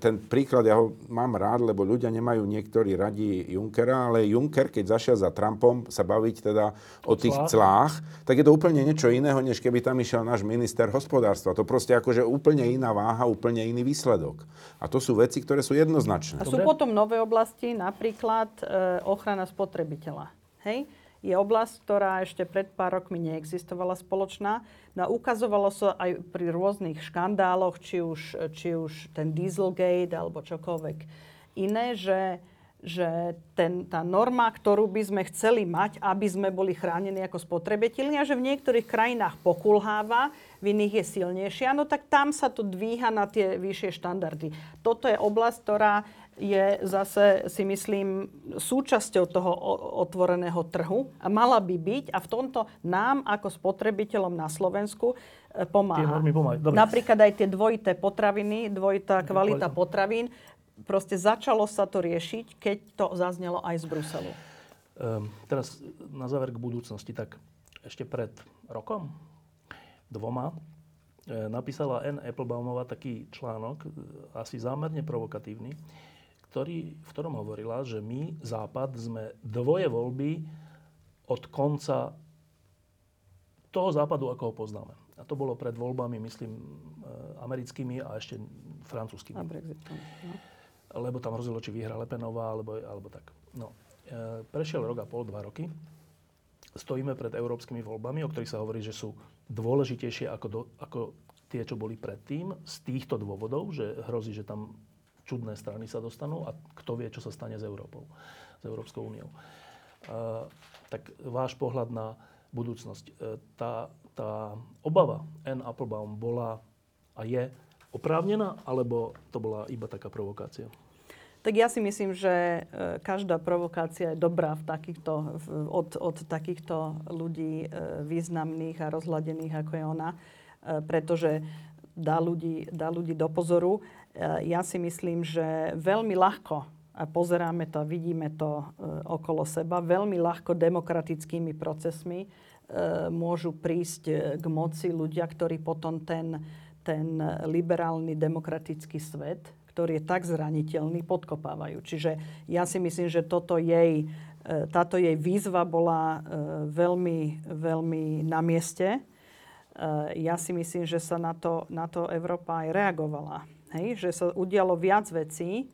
ten príklad, ja ho mám rád, lebo ľudia nemajú niektorí radí Junckera, ale Juncker, keď zašiel za Trumpom sa baviť teda o tých clách, tak je to úplne niečo iného, než keby tam išiel náš minister hospodárstva. To proste akože úplne iná váha, úplne iný výsledok. A to sú veci, ktoré sú jednoznačné. A sú potom nové oblasti, napríklad e, ochrana spotrebiteľa. Hej? Je oblasť, ktorá ešte pred pár rokmi neexistovala spoločná. No ukazovalo sa aj pri rôznych škandáloch, či už, či už ten Dieselgate alebo čokoľvek iné, že, že ten, tá norma, ktorú by sme chceli mať, aby sme boli chránení ako spotrebitelia, že v niektorých krajinách pokulháva, v iných je silnejšia, no tak tam sa to dvíha na tie vyššie štandardy. Toto je oblasť, ktorá je zase, si myslím, súčasťou toho otvoreného trhu a mala by byť a v tomto nám ako spotrebiteľom na Slovensku e, pomáha. Napríklad aj tie dvojité potraviny, dvojitá kvalita potravín, proste začalo sa to riešiť, keď to zaznelo aj z Bruselu. Um, teraz na záver k budúcnosti, tak ešte pred rokom, dvoma, e, napísala N. Applebaumová taký článok, e, asi zámerne provokatívny, ktorý, v ktorom hovorila, že my, Západ, sme dvoje voľby od konca toho západu, ako ho poznáme. A to bolo pred voľbami, myslím, americkými a ešte francúzskými. A Brexitom. No. Lebo tam hrozilo, či vyhra Lepenová, alebo, alebo tak. No. Prešiel rok a pol, dva roky. Stojíme pred európskymi voľbami, o ktorých sa hovorí, že sú dôležitejšie ako, do, ako tie, čo boli predtým, z týchto dôvodov, že hrozí, že tam čudné strany sa dostanú a kto vie, čo sa stane s Európou, s Európskou úniou. Tak váš pohľad na budúcnosť. Uh, tá, tá obava N. Applebaum bola a je oprávnená, alebo to bola iba taká provokácia? Tak ja si myslím, že e, každá provokácia je dobrá v takýchto, od, od takýchto ľudí významných a rozhľadených, ako je ona. E, pretože dá ľudí, dá ľudí do pozoru. E, ja si myslím, že veľmi ľahko, a pozeráme to vidíme to e, okolo seba, veľmi ľahko demokratickými procesmi môžu prísť k moci ľudia, ktorí potom ten, ten liberálny demokratický svet, ktorý je tak zraniteľný, podkopávajú. Čiže ja si myslím, že toto jej, táto jej výzva bola veľmi, veľmi na mieste Eh, ja si myslím, že sa na to, na to Európa aj reagovala. Hej? Že sa udialo viac vecí,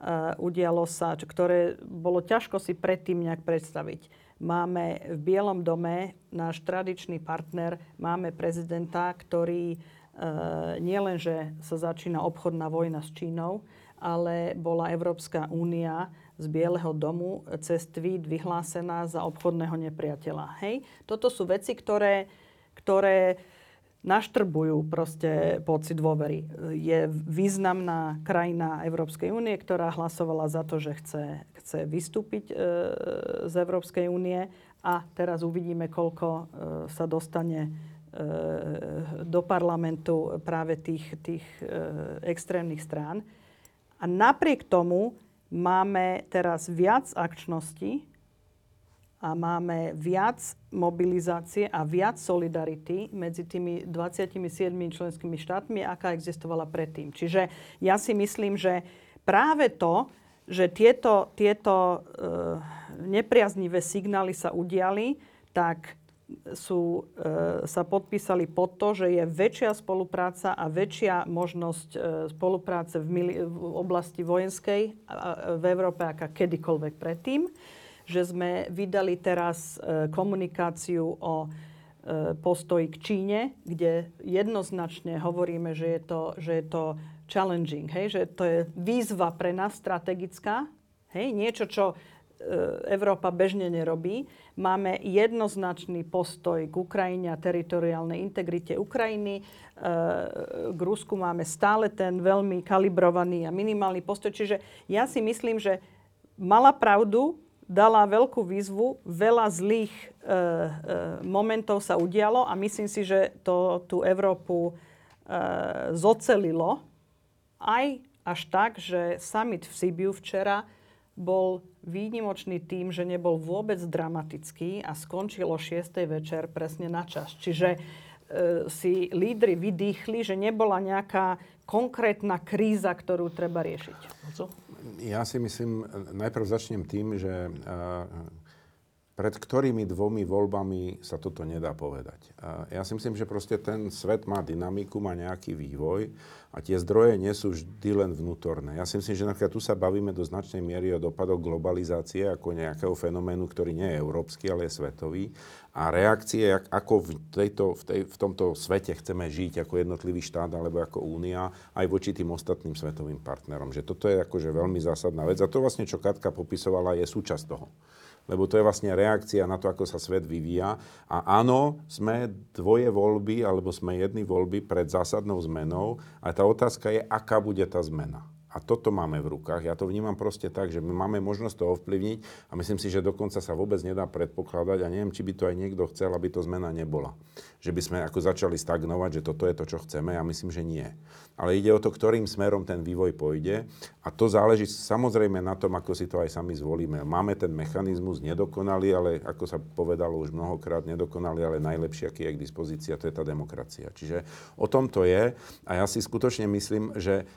uh, udialo sa, ktoré bolo ťažko si predtým nejak predstaviť. Máme v Bielom dome náš tradičný partner, máme prezidenta, ktorý uh, nielenže sa začína obchodná vojna s Čínou, ale bola Európska únia z Bieleho domu cez tweet vyhlásená za obchodného nepriateľa. Hej? Toto sú veci, ktoré ktoré naštrbujú proste pocit dôvery. Je významná krajina Európskej únie, ktorá hlasovala za to, že chce, chce vystúpiť e, z Európskej únie a teraz uvidíme, koľko e, sa dostane e, do parlamentu práve tých, tých e, extrémnych strán. A napriek tomu máme teraz viac akčností, a máme viac mobilizácie a viac solidarity medzi tými 27 členskými štátmi, aká existovala predtým. Čiže ja si myslím, že práve to, že tieto, tieto e, nepriaznivé signály sa udiali, tak sú, e, sa podpísali pod to, že je väčšia spolupráca a väčšia možnosť e, spolupráce v, mili, v oblasti vojenskej v Európe, aká kedykoľvek predtým že sme vydali teraz e, komunikáciu o e, postoji k Číne, kde jednoznačne hovoríme, že je to, že je to challenging, hej, že to je výzva pre nás strategická, hej, niečo, čo e, Európa bežne nerobí. Máme jednoznačný postoj k Ukrajine a teritoriálnej integrite Ukrajiny. K Rusku máme stále ten veľmi kalibrovaný a minimálny postoj. Čiže ja si myslím, že mala pravdu dala veľkú výzvu, veľa zlých e, e, momentov sa udialo a myslím si, že to tú Európu e, zocelilo aj až tak, že summit v Sibiu včera bol výnimočný tým, že nebol vôbec dramatický a skončilo 6. večer presne na čas. Čiže e, si lídry vydýchli, že nebola nejaká konkrétna kríza, ktorú treba riešiť. Ja si myslím, najprv začnem tým, že pred ktorými dvomi voľbami sa toto nedá povedať. Ja si myslím, že proste ten svet má dynamiku, má nejaký vývoj a tie zdroje nie sú vždy len vnútorné. Ja si myslím, že napríklad tu sa bavíme do značnej miery o dopadoch globalizácie ako nejakého fenoménu, ktorý nie je európsky, ale je svetový. A reakcie, ako v, tejto, v, tej, v tomto svete chceme žiť ako jednotlivý štát alebo ako únia, aj voči tým ostatným svetovým partnerom. Že toto je akože veľmi zásadná vec. A to vlastne, čo Katka popisovala, je súčasť toho lebo to je vlastne reakcia na to, ako sa svet vyvíja. A áno, sme dvoje voľby, alebo sme jedny voľby pred zásadnou zmenou, a tá otázka je, aká bude tá zmena. A toto máme v rukách. Ja to vnímam proste tak, že my máme možnosť to ovplyvniť a myslím si, že dokonca sa vôbec nedá predpokladať a neviem, či by to aj niekto chcel, aby to zmena nebola. Že by sme ako začali stagnovať, že toto je to, čo chceme a myslím, že nie. Ale ide o to, ktorým smerom ten vývoj pôjde a to záleží samozrejme na tom, ako si to aj sami zvolíme. Máme ten mechanizmus nedokonalý, ale ako sa povedalo už mnohokrát, nedokonalý, ale najlepší, aký je k dispozícii, a to je tá demokracia. Čiže o tom to je a ja si skutočne myslím, že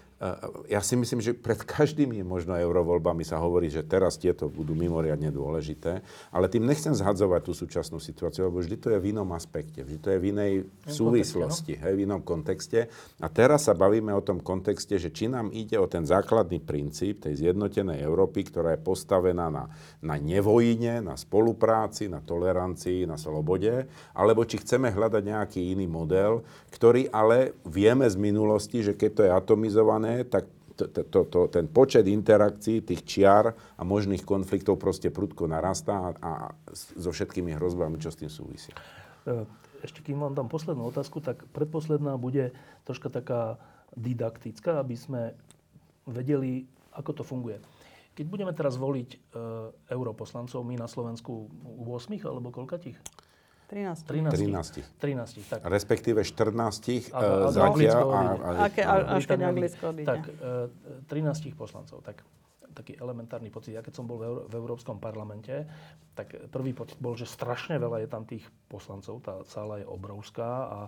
ja si myslím, že pred každými možno eurovoľbami sa hovorí, že teraz tieto budú mimoriadne dôležité, ale tým nechcem zhadzovať tú súčasnú situáciu, lebo vždy to je v inom aspekte, vždy to je v inej súvislosti, hej, v inom kontexte. A teraz sa bavíme o tom kontexte, že či nám ide o ten základný princíp tej zjednotenej Európy, ktorá je postavená na, na nevojine, na spolupráci, na tolerancii, na slobode, alebo či chceme hľadať nejaký iný model, ktorý ale vieme z minulosti, že keď to je atomizované, tak to, to, to, ten počet interakcií, tých čiar a možných konfliktov proste prudko narastá a, a so všetkými hrozbami, čo s tým súvisia. E, ešte kým vám dám poslednú otázku, tak predposledná bude troška taká didaktická, aby sme vedeli, ako to funguje. Keď budeme teraz voliť e, europoslancov, my na Slovensku 8 alebo koľkatých? 13. 13. 13. tak. Respektíve 14 a, uh, zatiaľ. A, keď Anglicko Tak, uh, 13 poslancov. Tak taký elementárny pocit. Ja keď som bol v, Euró- v Európskom parlamente, tak prvý pocit bol, že strašne veľa je tam tých poslancov. Tá sála je obrovská a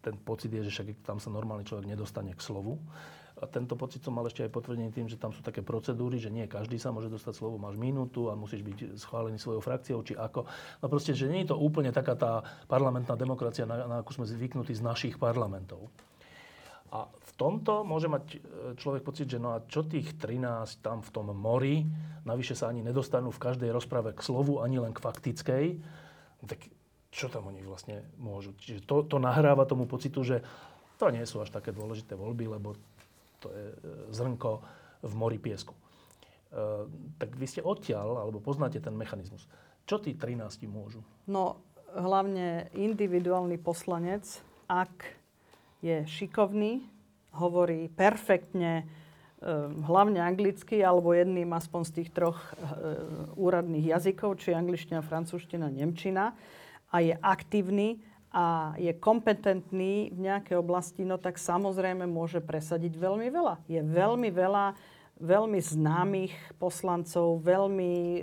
ten pocit je, že však tam sa normálny človek nedostane k slovu. A tento pocit som mal ešte aj potvrdený tým, že tam sú také procedúry, že nie každý sa môže dostať slovo, máš minútu a musíš byť schválený svojou frakciou, či ako. No proste, že nie je to úplne taká tá parlamentná demokracia, na, na akú sme zvyknutí z našich parlamentov. A v tomto môže mať e, človek pocit, že no a čo tých 13 tam v tom mori, navyše sa ani nedostanú v každej rozprave k slovu, ani len k faktickej, tak čo tam oni vlastne môžu? Čiže to, to nahráva tomu pocitu, že to nie sú až také dôležité voľby, lebo to je e, zrnko v mori piesku. E, tak vy ste odtiaľ, alebo poznáte ten mechanizmus. Čo tí 13 môžu? No, hlavne individuálny poslanec, ak je šikovný, hovorí perfektne, e, hlavne anglicky, alebo jedným aspoň z tých troch úradných jazykov, či angličtina, francúzština, nemčina, a je aktívny a je kompetentný v nejakej oblasti, no tak samozrejme môže presadiť veľmi veľa. Je veľmi veľa veľmi známych poslancov, veľmi e,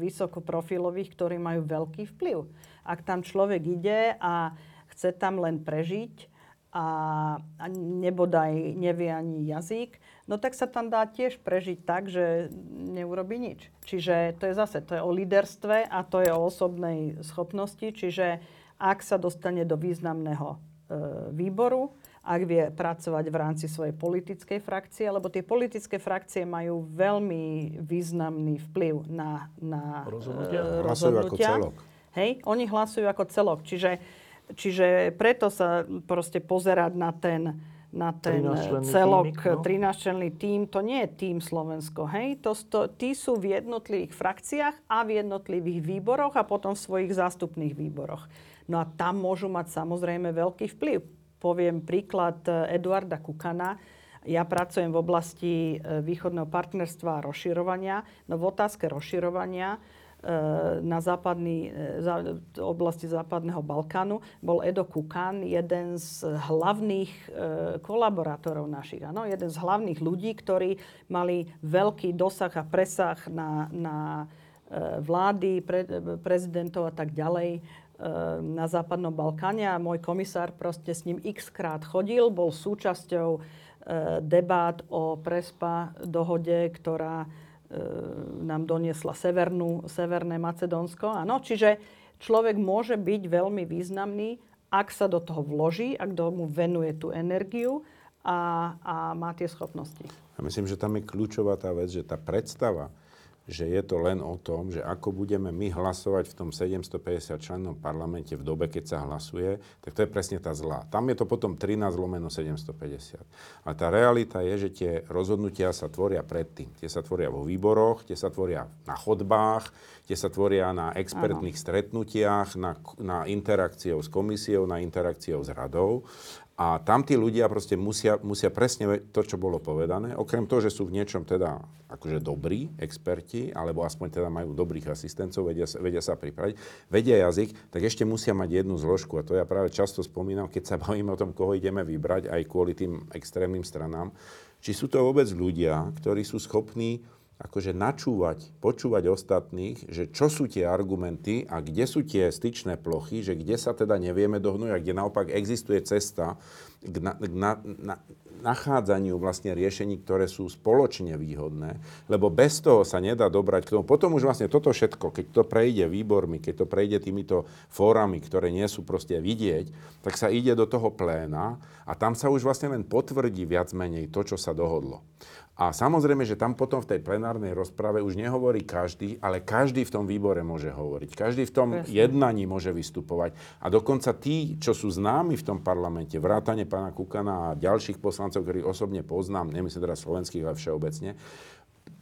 vysokoprofilových, ktorí majú veľký vplyv. Ak tam človek ide a chce tam len prežiť a, a nebodaj nevie ani jazyk, no tak sa tam dá tiež prežiť tak, že neurobi nič. Čiže to je zase, to je o líderstve a to je o osobnej schopnosti, čiže ak sa dostane do významného e, výboru, ak vie pracovať v rámci svojej politickej frakcie, lebo tie politické frakcie majú veľmi významný vplyv na, na rozhodnutia. E, rozhodnutia. ako celok. Hej, oni hlasujú ako celok. Čiže, čiže preto sa proste pozerať na ten, na ten celok, 13-členný no? tým, to nie je tým Slovensko, hej? To, to, tí sú v jednotlivých frakciách a v jednotlivých výboroch a potom v svojich zástupných výboroch. No a tam môžu mať samozrejme veľký vplyv. Poviem príklad e, Eduarda Kukana. Ja pracujem v oblasti e, východného partnerstva a rozširovania. No v otázke rozširovania na západný, v oblasti západného Balkánu bol Edo Kukan jeden z hlavných kolaborátorov našich. Ano? Jeden z hlavných ľudí, ktorí mali veľký dosah a presah na, na vlády, pre, prezidentov a tak ďalej Eh, na Západnom Balkáne a môj komisár proste s ním x krát chodil, bol súčasťou eh, debát o prespa dohode, ktorá eh, nám doniesla Severnú, Severné Macedónsko. Áno, čiže človek môže byť veľmi významný, ak sa do toho vloží, ak mu venuje tú energiu a, a má tie schopnosti. Ja myslím, že tam je kľúčová tá vec, že tá predstava, že je to len o tom, že ako budeme my hlasovať v tom 750 člennom parlamente v dobe, keď sa hlasuje, tak to je presne tá zlá. Tam je to potom 13 lomeno 750. A tá realita je, že tie rozhodnutia sa tvoria predtým. Tie sa tvoria vo výboroch, tie sa tvoria na chodbách, tie sa tvoria na expertných Aha. stretnutiach, na, na interakciou s komisiou, na interakciou s radou. A tam tí ľudia proste musia, musia presne to, čo bolo povedané. Okrem toho, že sú v niečom teda akože dobrí experti, alebo aspoň teda majú dobrých asistencov, vedia, vedia sa pripraviť, vedia jazyk, tak ešte musia mať jednu zložku. A to ja práve často spomínam, keď sa bavíme o tom, koho ideme vybrať, aj kvôli tým extrémnym stranám. Či sú to vôbec ľudia, ktorí sú schopní akože načúvať, počúvať ostatných, že čo sú tie argumenty a kde sú tie styčné plochy, že kde sa teda nevieme dohnúť a kde naopak existuje cesta k, na, k na, na, nachádzaniu vlastne riešení, ktoré sú spoločne výhodné, lebo bez toho sa nedá dobrať k tomu. Potom už vlastne toto všetko, keď to prejde výbormi, keď to prejde týmito fórami, ktoré nie sú proste vidieť, tak sa ide do toho pléna a tam sa už vlastne len potvrdí viac menej to, čo sa dohodlo. A samozrejme, že tam potom v tej plenárnej rozprave už nehovorí každý, ale každý v tom výbore môže hovoriť. Každý v tom Presne. jednaní môže vystupovať. A dokonca tí, čo sú známi v tom parlamente, vrátane pána Kukana a ďalších poslancov, ktorých osobne poznám, nemyslím teraz slovenských, ale všeobecne,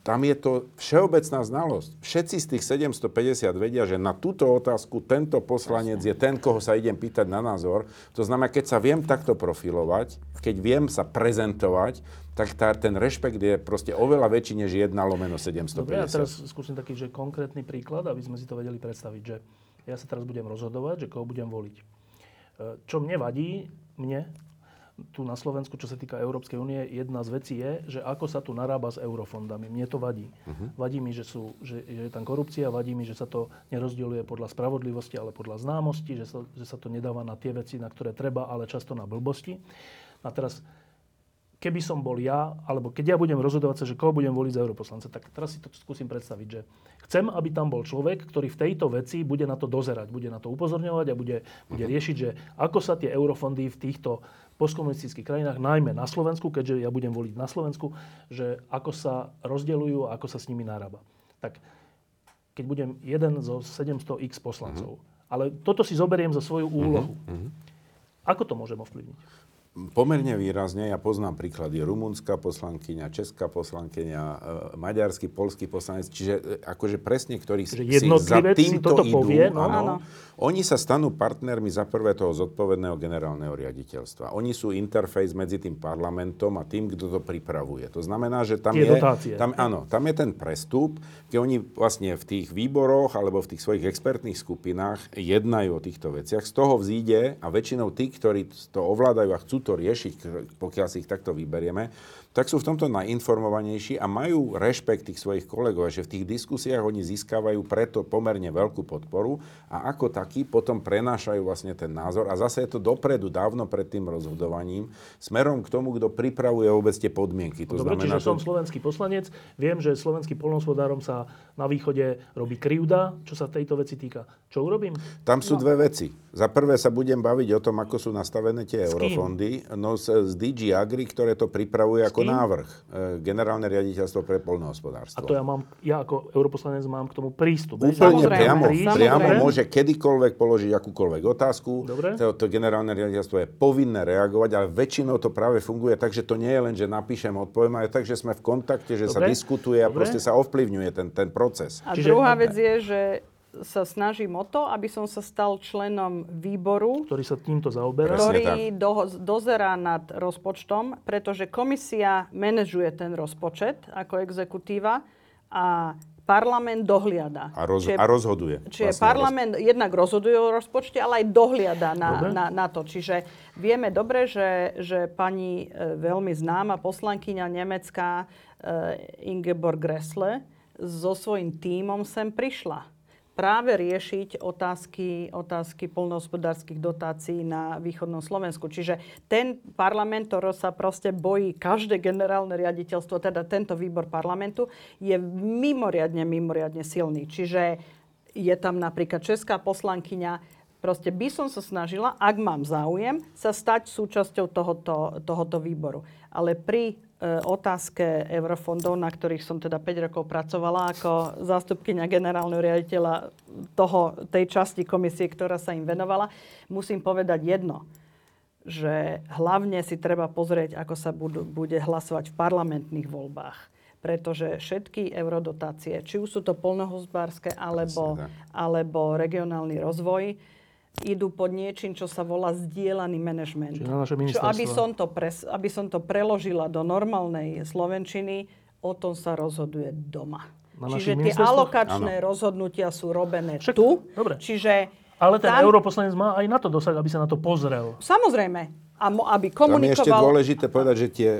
tam je to všeobecná znalosť. Všetci z tých 750 vedia, že na túto otázku tento poslanec je ten, koho sa idem pýtať na názor. To znamená, keď sa viem takto profilovať, keď viem sa prezentovať, tak tá, ten rešpekt je proste oveľa väčší než 1 lomeno 750. Dobre, ja teraz skúsim taký že konkrétny príklad, aby sme si to vedeli predstaviť, že ja sa teraz budem rozhodovať, že koho budem voliť. E, čo mne vadí, mne, tu na Slovensku, čo sa týka Európskej únie, jedna z vecí je, že ako sa tu narába s eurofondami. Mne to vadí. Uh-huh. Vadí mi, že, sú, že, že je tam korupcia, vadí mi, že sa to nerozdieluje podľa spravodlivosti, ale podľa známosti, že sa, že sa to nedáva na tie veci, na ktoré treba, ale často na blbosti. A teraz keby som bol ja, alebo keď ja budem rozhodovať sa, že koho budem voliť za europoslanca, tak teraz si to skúsim predstaviť, že chcem, aby tam bol človek, ktorý v tejto veci bude na to dozerať, bude na to upozorňovať a bude, bude mhm. riešiť, že ako sa tie eurofondy v týchto postkomunistických krajinách, najmä na Slovensku, keďže ja budem voliť na Slovensku, že ako sa rozdeľujú a ako sa s nimi narába. Tak keď budem jeden zo 700 x poslancov, uh-huh. ale toto si zoberiem za svoju úlohu, uh-huh. ako to môžem ovplyvniť? Pomerne výrazne, ja poznám príklady rumunská poslankyňa, česká poslankyňa, e, maďarský, polský poslanec, čiže e, akože presne, ktorí si za týmto si idú, povie, no, áno, oni sa stanú partnermi za prvé toho zodpovedného generálneho riaditeľstva. Oni sú interfejs medzi tým parlamentom a tým, kto to pripravuje. To znamená, že tam je, tam, áno, tam je ten prestup, keď oni vlastne v tých výboroch alebo v tých svojich expertných skupinách jednajú o týchto veciach. Z toho vzíde a väčšinou tí, ktorí to ovládajú a chcú to riešiť, pokiaľ si ich takto vyberieme, tak sú v tomto najinformovanejší a majú rešpekt tých svojich kolegov, že v tých diskusiách oni získavajú preto pomerne veľkú podporu a ako takí potom prenášajú vlastne ten názor a zase je to dopredu, dávno pred tým rozhodovaním, smerom k tomu, kto pripravuje vôbec tie podmienky. To Dobre, znamená, čiže som slovenský poslanec, viem, že slovenským polnospodárom sa na východe robí krivda, čo sa tejto veci týka. Čo urobím? Tam sú no. dve veci. Za prvé sa budem baviť o tom, ako sú nastavené tie s eurofondy. No z, z DG Agri, ktoré to pripravuje ako návrh. E, Generálne riaditeľstvo pre polnohospodárstvo. A to ja mám, ja ako europoslanec mám k tomu prístup. Úplne priamo, priamo môže kedykoľvek položiť akúkoľvek otázku. Dobre. To, to generálne riaditeľstvo je povinné reagovať, ale väčšinou to práve funguje tak, že to nie je len, že napíšem, odpoviem, ale tak, že sme v kontakte, že Dobre. sa diskutuje a Dobre. proste sa ovplyvňuje ten, ten proces. A Čiže, druhá vec je, že sa snažím o to, aby som sa stal členom výboru, ktorý sa týmto zaoberá. Ktorý do, dozerá nad rozpočtom, pretože komisia manažuje ten rozpočet ako exekutíva a parlament dohliada. A, roz, čiže, a rozhoduje. Čiže vlastne parlament roz... jednak rozhoduje o rozpočte, ale aj dohliada na, na, na to. Čiže vieme dobre, že, že pani e, veľmi známa poslankyňa nemecká e, Ingeborg Gressle so svojím tímom sem prišla práve riešiť otázky, otázky polnohospodárskych dotácií na východnom Slovensku. Čiže ten parlament, ktorý sa proste bojí každé generálne riaditeľstvo, teda tento výbor parlamentu, je mimoriadne, mimoriadne silný. Čiže je tam napríklad česká poslankyňa, proste by som sa snažila, ak mám záujem, sa stať súčasťou tohoto, tohoto výboru. Ale pri otázke eurofondov, na ktorých som teda 5 rokov pracovala ako zástupkynia generálneho riaditeľa toho, tej časti komisie, ktorá sa im venovala, musím povedať jedno že hlavne si treba pozrieť, ako sa budú, bude hlasovať v parlamentných voľbách. Pretože všetky eurodotácie, či už sú to polnohospodárske alebo, alebo regionálny rozvoj, idú pod niečím, čo sa volá zdieľaný manažment. Čo, aby, som to pres, aby som to preložila do normálnej slovenčiny, o tom sa rozhoduje doma. Na čiže tie alokačné ano. rozhodnutia sú robené Však, tu. Dobre. Čiže ale ten tam... europoslanec má aj na to dosah, aby sa na to pozrel. Samozrejme. A mo, aby komunikoval... Tam je ešte dôležité povedať, že tie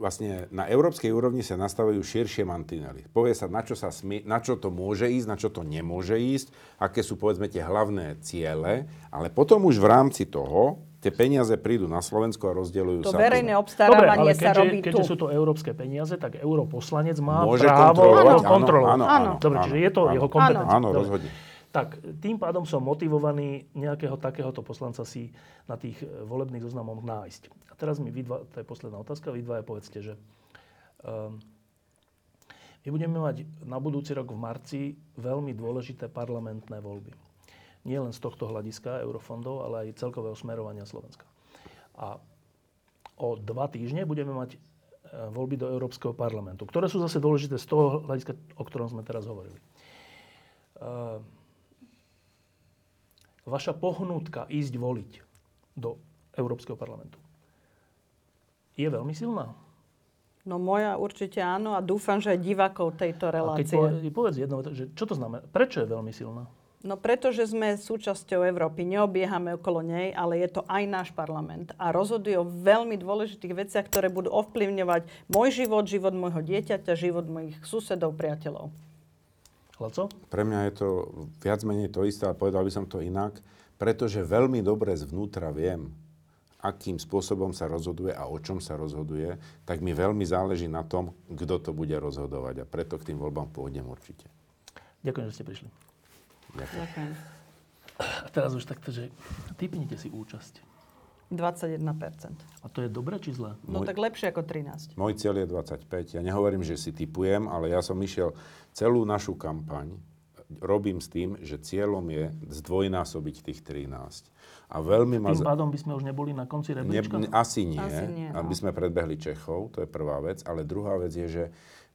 vlastne na európskej úrovni sa nastavujú širšie mantinely. Povie sa, na čo, sa smie, na čo to môže ísť, na čo to nemôže ísť, aké sú povedzme tie hlavné ciele, ale potom už v rámci toho tie peniaze prídu na Slovensko a rozdeľujú To sa. verejné Dobre, obstarávanie sa robí keďže tu. sú to európske peniaze, tak europoslanec má Môže právo kontrolovať, áno, kontrolovať. áno, áno, Dobre, čiže je to áno. jeho kompetencia. Áno, Dobre. rozhodne. Tak, tým pádom som motivovaný nejakého takéhoto poslanca si na tých e, volebných zoznamoch nájsť. A teraz mi vy dva, to je posledná otázka, vy dvaja povedzte, že um, my budeme mať na budúci rok v marci veľmi dôležité parlamentné voľby. Nie len z tohto hľadiska eurofondov, ale aj celkového smerovania Slovenska. A o dva týždne budeme mať e, voľby do Európskeho parlamentu, ktoré sú zase dôležité z toho hľadiska, o ktorom sme teraz hovorili. Uh, vaša pohnutka ísť voliť do Európskeho parlamentu je veľmi silná. No moja určite áno a dúfam, že aj divákov tejto A keď relácie. povedz, povedz jedno, že čo to znamená? Prečo je veľmi silná? No pretože sme súčasťou Európy, neobiehame okolo nej, ale je to aj náš parlament. A rozhoduje o veľmi dôležitých veciach, ktoré budú ovplyvňovať môj život, život môjho dieťaťa, život mojich susedov, priateľov. Laco? Pre mňa je to viac menej to isté, ale povedal by som to inak, pretože veľmi dobre zvnútra viem, akým spôsobom sa rozhoduje a o čom sa rozhoduje, tak mi veľmi záleží na tom, kto to bude rozhodovať. A preto k tým voľbám pôjdem určite. Ďakujem, že ste prišli. Ďakujem. Ďakujem. A teraz už takto, že typnite si účasť. 21%. A to je dobré či zlé? No Môj- tak lepšie ako 13. Môj cieľ je 25. Ja nehovorím, že si typujem, ale ja som išiel celú našu kampaň, robím s tým, že cieľom je zdvojnásobiť tých 13. A veľmi ma... Tým pádom by sme už neboli na konci rebríčka? ne- asi nie, Asi nie, no. aby sme predbehli Čechov, to je prvá vec. Ale druhá vec je, že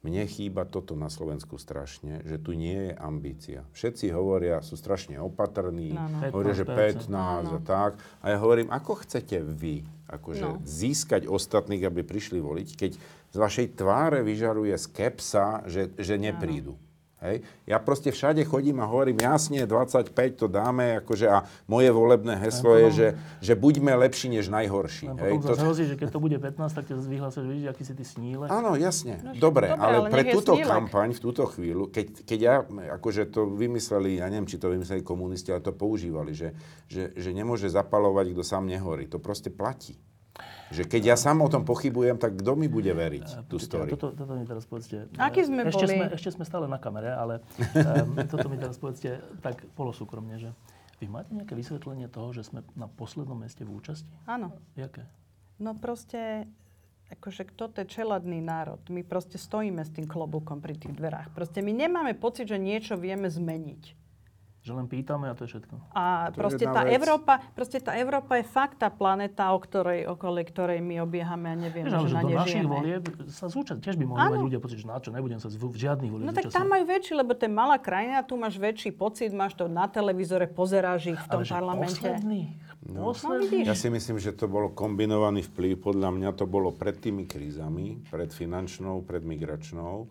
mne chýba toto na Slovensku strašne, že tu nie je ambícia. Všetci hovoria, sú strašne opatrní, Áno. hovoria, že 15%. 15 a tak. A ja hovorím, ako chcete vy akože No. získať ostatných, aby prišli voliť, keď z vašej tváre vyžaruje skepsa, že, že neprídu. Hej. Ja proste všade chodím a hovorím, jasne, 25 to dáme, akože a moje volebné heslo je, že, že buďme lepší než najhorší. Len Hej. potom To- hrozí, že keď to bude 15, tak ťa vyhlásia, že vidíš, aký si ty sníle. Áno, jasne. No, dobre, dobre, ale ale pre túto snílek. kampaň v túto chvíľu, keď, keď ja, akože to vymysleli, ja neviem, či to vymysleli komunisti, ale to používali, že, že, že nemôže zapalovať, kto sám nehorí. To proste platí. Že keď ja sám o tom pochybujem, tak kto mi bude veriť tú story? Toto, toto mi teraz povedzte. Aký sme ešte boli? Sme, ešte sme stále na kamere, ale um, toto mi teraz povedzte tak polosúkromne, že vy máte nejaké vysvetlenie toho, že sme na poslednom mieste v účasti? Áno. Jaké? No proste, akože toto je čeladný národ. My proste stojíme s tým klobúkom pri tých dverách. Proste my nemáme pocit, že niečo vieme zmeniť. Že len pýtame a to je všetko. A To proste tá, vec. Európa, proste tá Európa je fakt tá planeta, o ktorej, okolo ktorej my obiehame a nevieme, ale že že na do našich volieb sa zúčastniť. Tiež by mohli Áno. mať ľudia pocit, že na čo, nebudem sa v žiadnych volieb No tak zúčastniť. tam majú väčší, lebo to je malá krajina, tu máš väčší pocit, máš to na televízore, pozeráš ich v tom ale parlamente. posledný, No posledný. Ja si myslím, že to bolo kombinovaný vplyv. Podľa mňa to bolo pred tými krízami, pred finančnou, pred migračnou.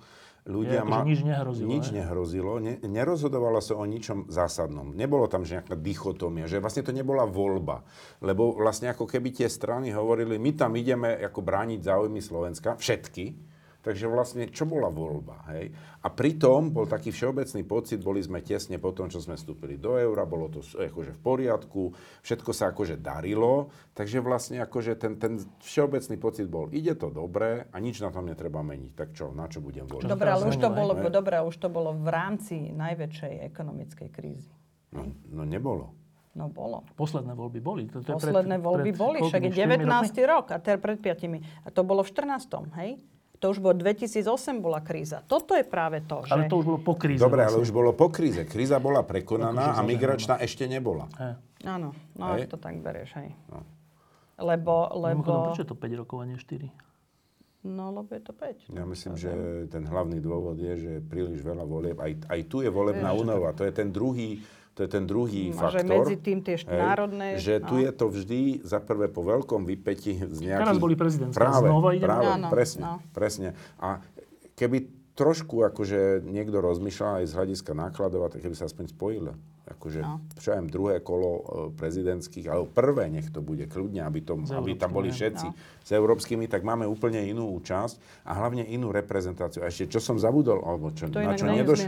Je, akože nič nehrozilo, Nič hej? nehrozilo. Ne, nerozhodovalo sa o ničom zásadnom. Nebolo tam že nejaká dichotómia, že vlastne to nebola voľba. Lebo vlastne ako keby tie strany hovorili, my tam ideme ako brániť záujmy Slovenska, všetky. Takže vlastne, čo bola voľba, hej? A pritom bol taký všeobecný pocit, boli sme tesne po tom, čo sme vstúpili do eura, bolo to akože v poriadku, všetko sa akože darilo, takže vlastne akože ten, ten všeobecný pocit bol, ide to dobre a nič na tom netreba meniť. Tak čo, na čo budem voliť? Dobre, ale už to, bolo, hej? dobre, už to bolo v rámci najväčšej ekonomickej krízy. No, no nebolo. No bolo. Posledné voľby boli. To, to Posledné pred, voľby pred, boli, však je štyrmi 19. rokmi? rok a teraz pred 5. A to bolo v 14. hej? To už bolo 2008 bola kríza. Toto je práve to, že... Ale to už bolo po kríze. Dobre, ale vlastne. už bolo po kríze. Kríza bola prekonaná a migračná ešte nebola. Hej. Áno, no Hej. ak to tak berieš, hej. No. Lebo, Mimochodom, lebo... prečo je to 5 rokov a nie 4? No, lebo je to 5. Ja myslím, že ten hlavný dôvod je, že príliš veľa volieb. Aj, aj tu je volebná únova. To je ten druhý, to je ten druhý Mm, a že faktor. medzi tým tie št- národné, Že tu no. je to vždy za prvé po veľkom vypetí z nejakých... Teraz boli prezidentské, Práve, znova ideme? práve, Áno, presne, no. presne. A keby trošku akože niekto rozmýšľal aj z hľadiska nákladov, tak keby sa aspoň spojil akože, No. čo viem, druhé kolo e, prezidentských, alebo prvé nech to bude kľudne, aby, to, aby tam boli všetci no. s európskymi, tak máme úplne inú účasť a hlavne inú reprezentáciu. A ešte, čo som zabudol, alebo čo, To na, čo nedoš,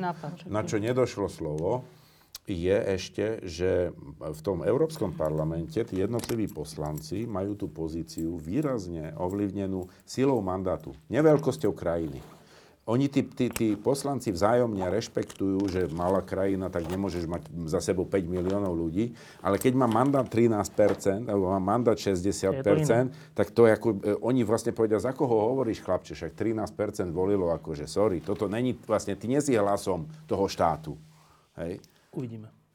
na čo nedošlo slovo, je ešte, že v tom Európskom parlamente tí jednotliví poslanci majú tú pozíciu výrazne ovlivnenú silou mandátu, neveľkosťou krajiny. Oni, tí, tí, tí poslanci vzájomne rešpektujú, že malá krajina, tak nemôžeš mať za sebou 5 miliónov ľudí, ale keď má mandát 13%, alebo má mandát 60%, tak to je ako, e, oni vlastne povedia, za koho hovoríš, chlapče, však 13% volilo, akože sorry, toto není, vlastne, ty nie si hlasom toho štátu. Hej? Uvidíme.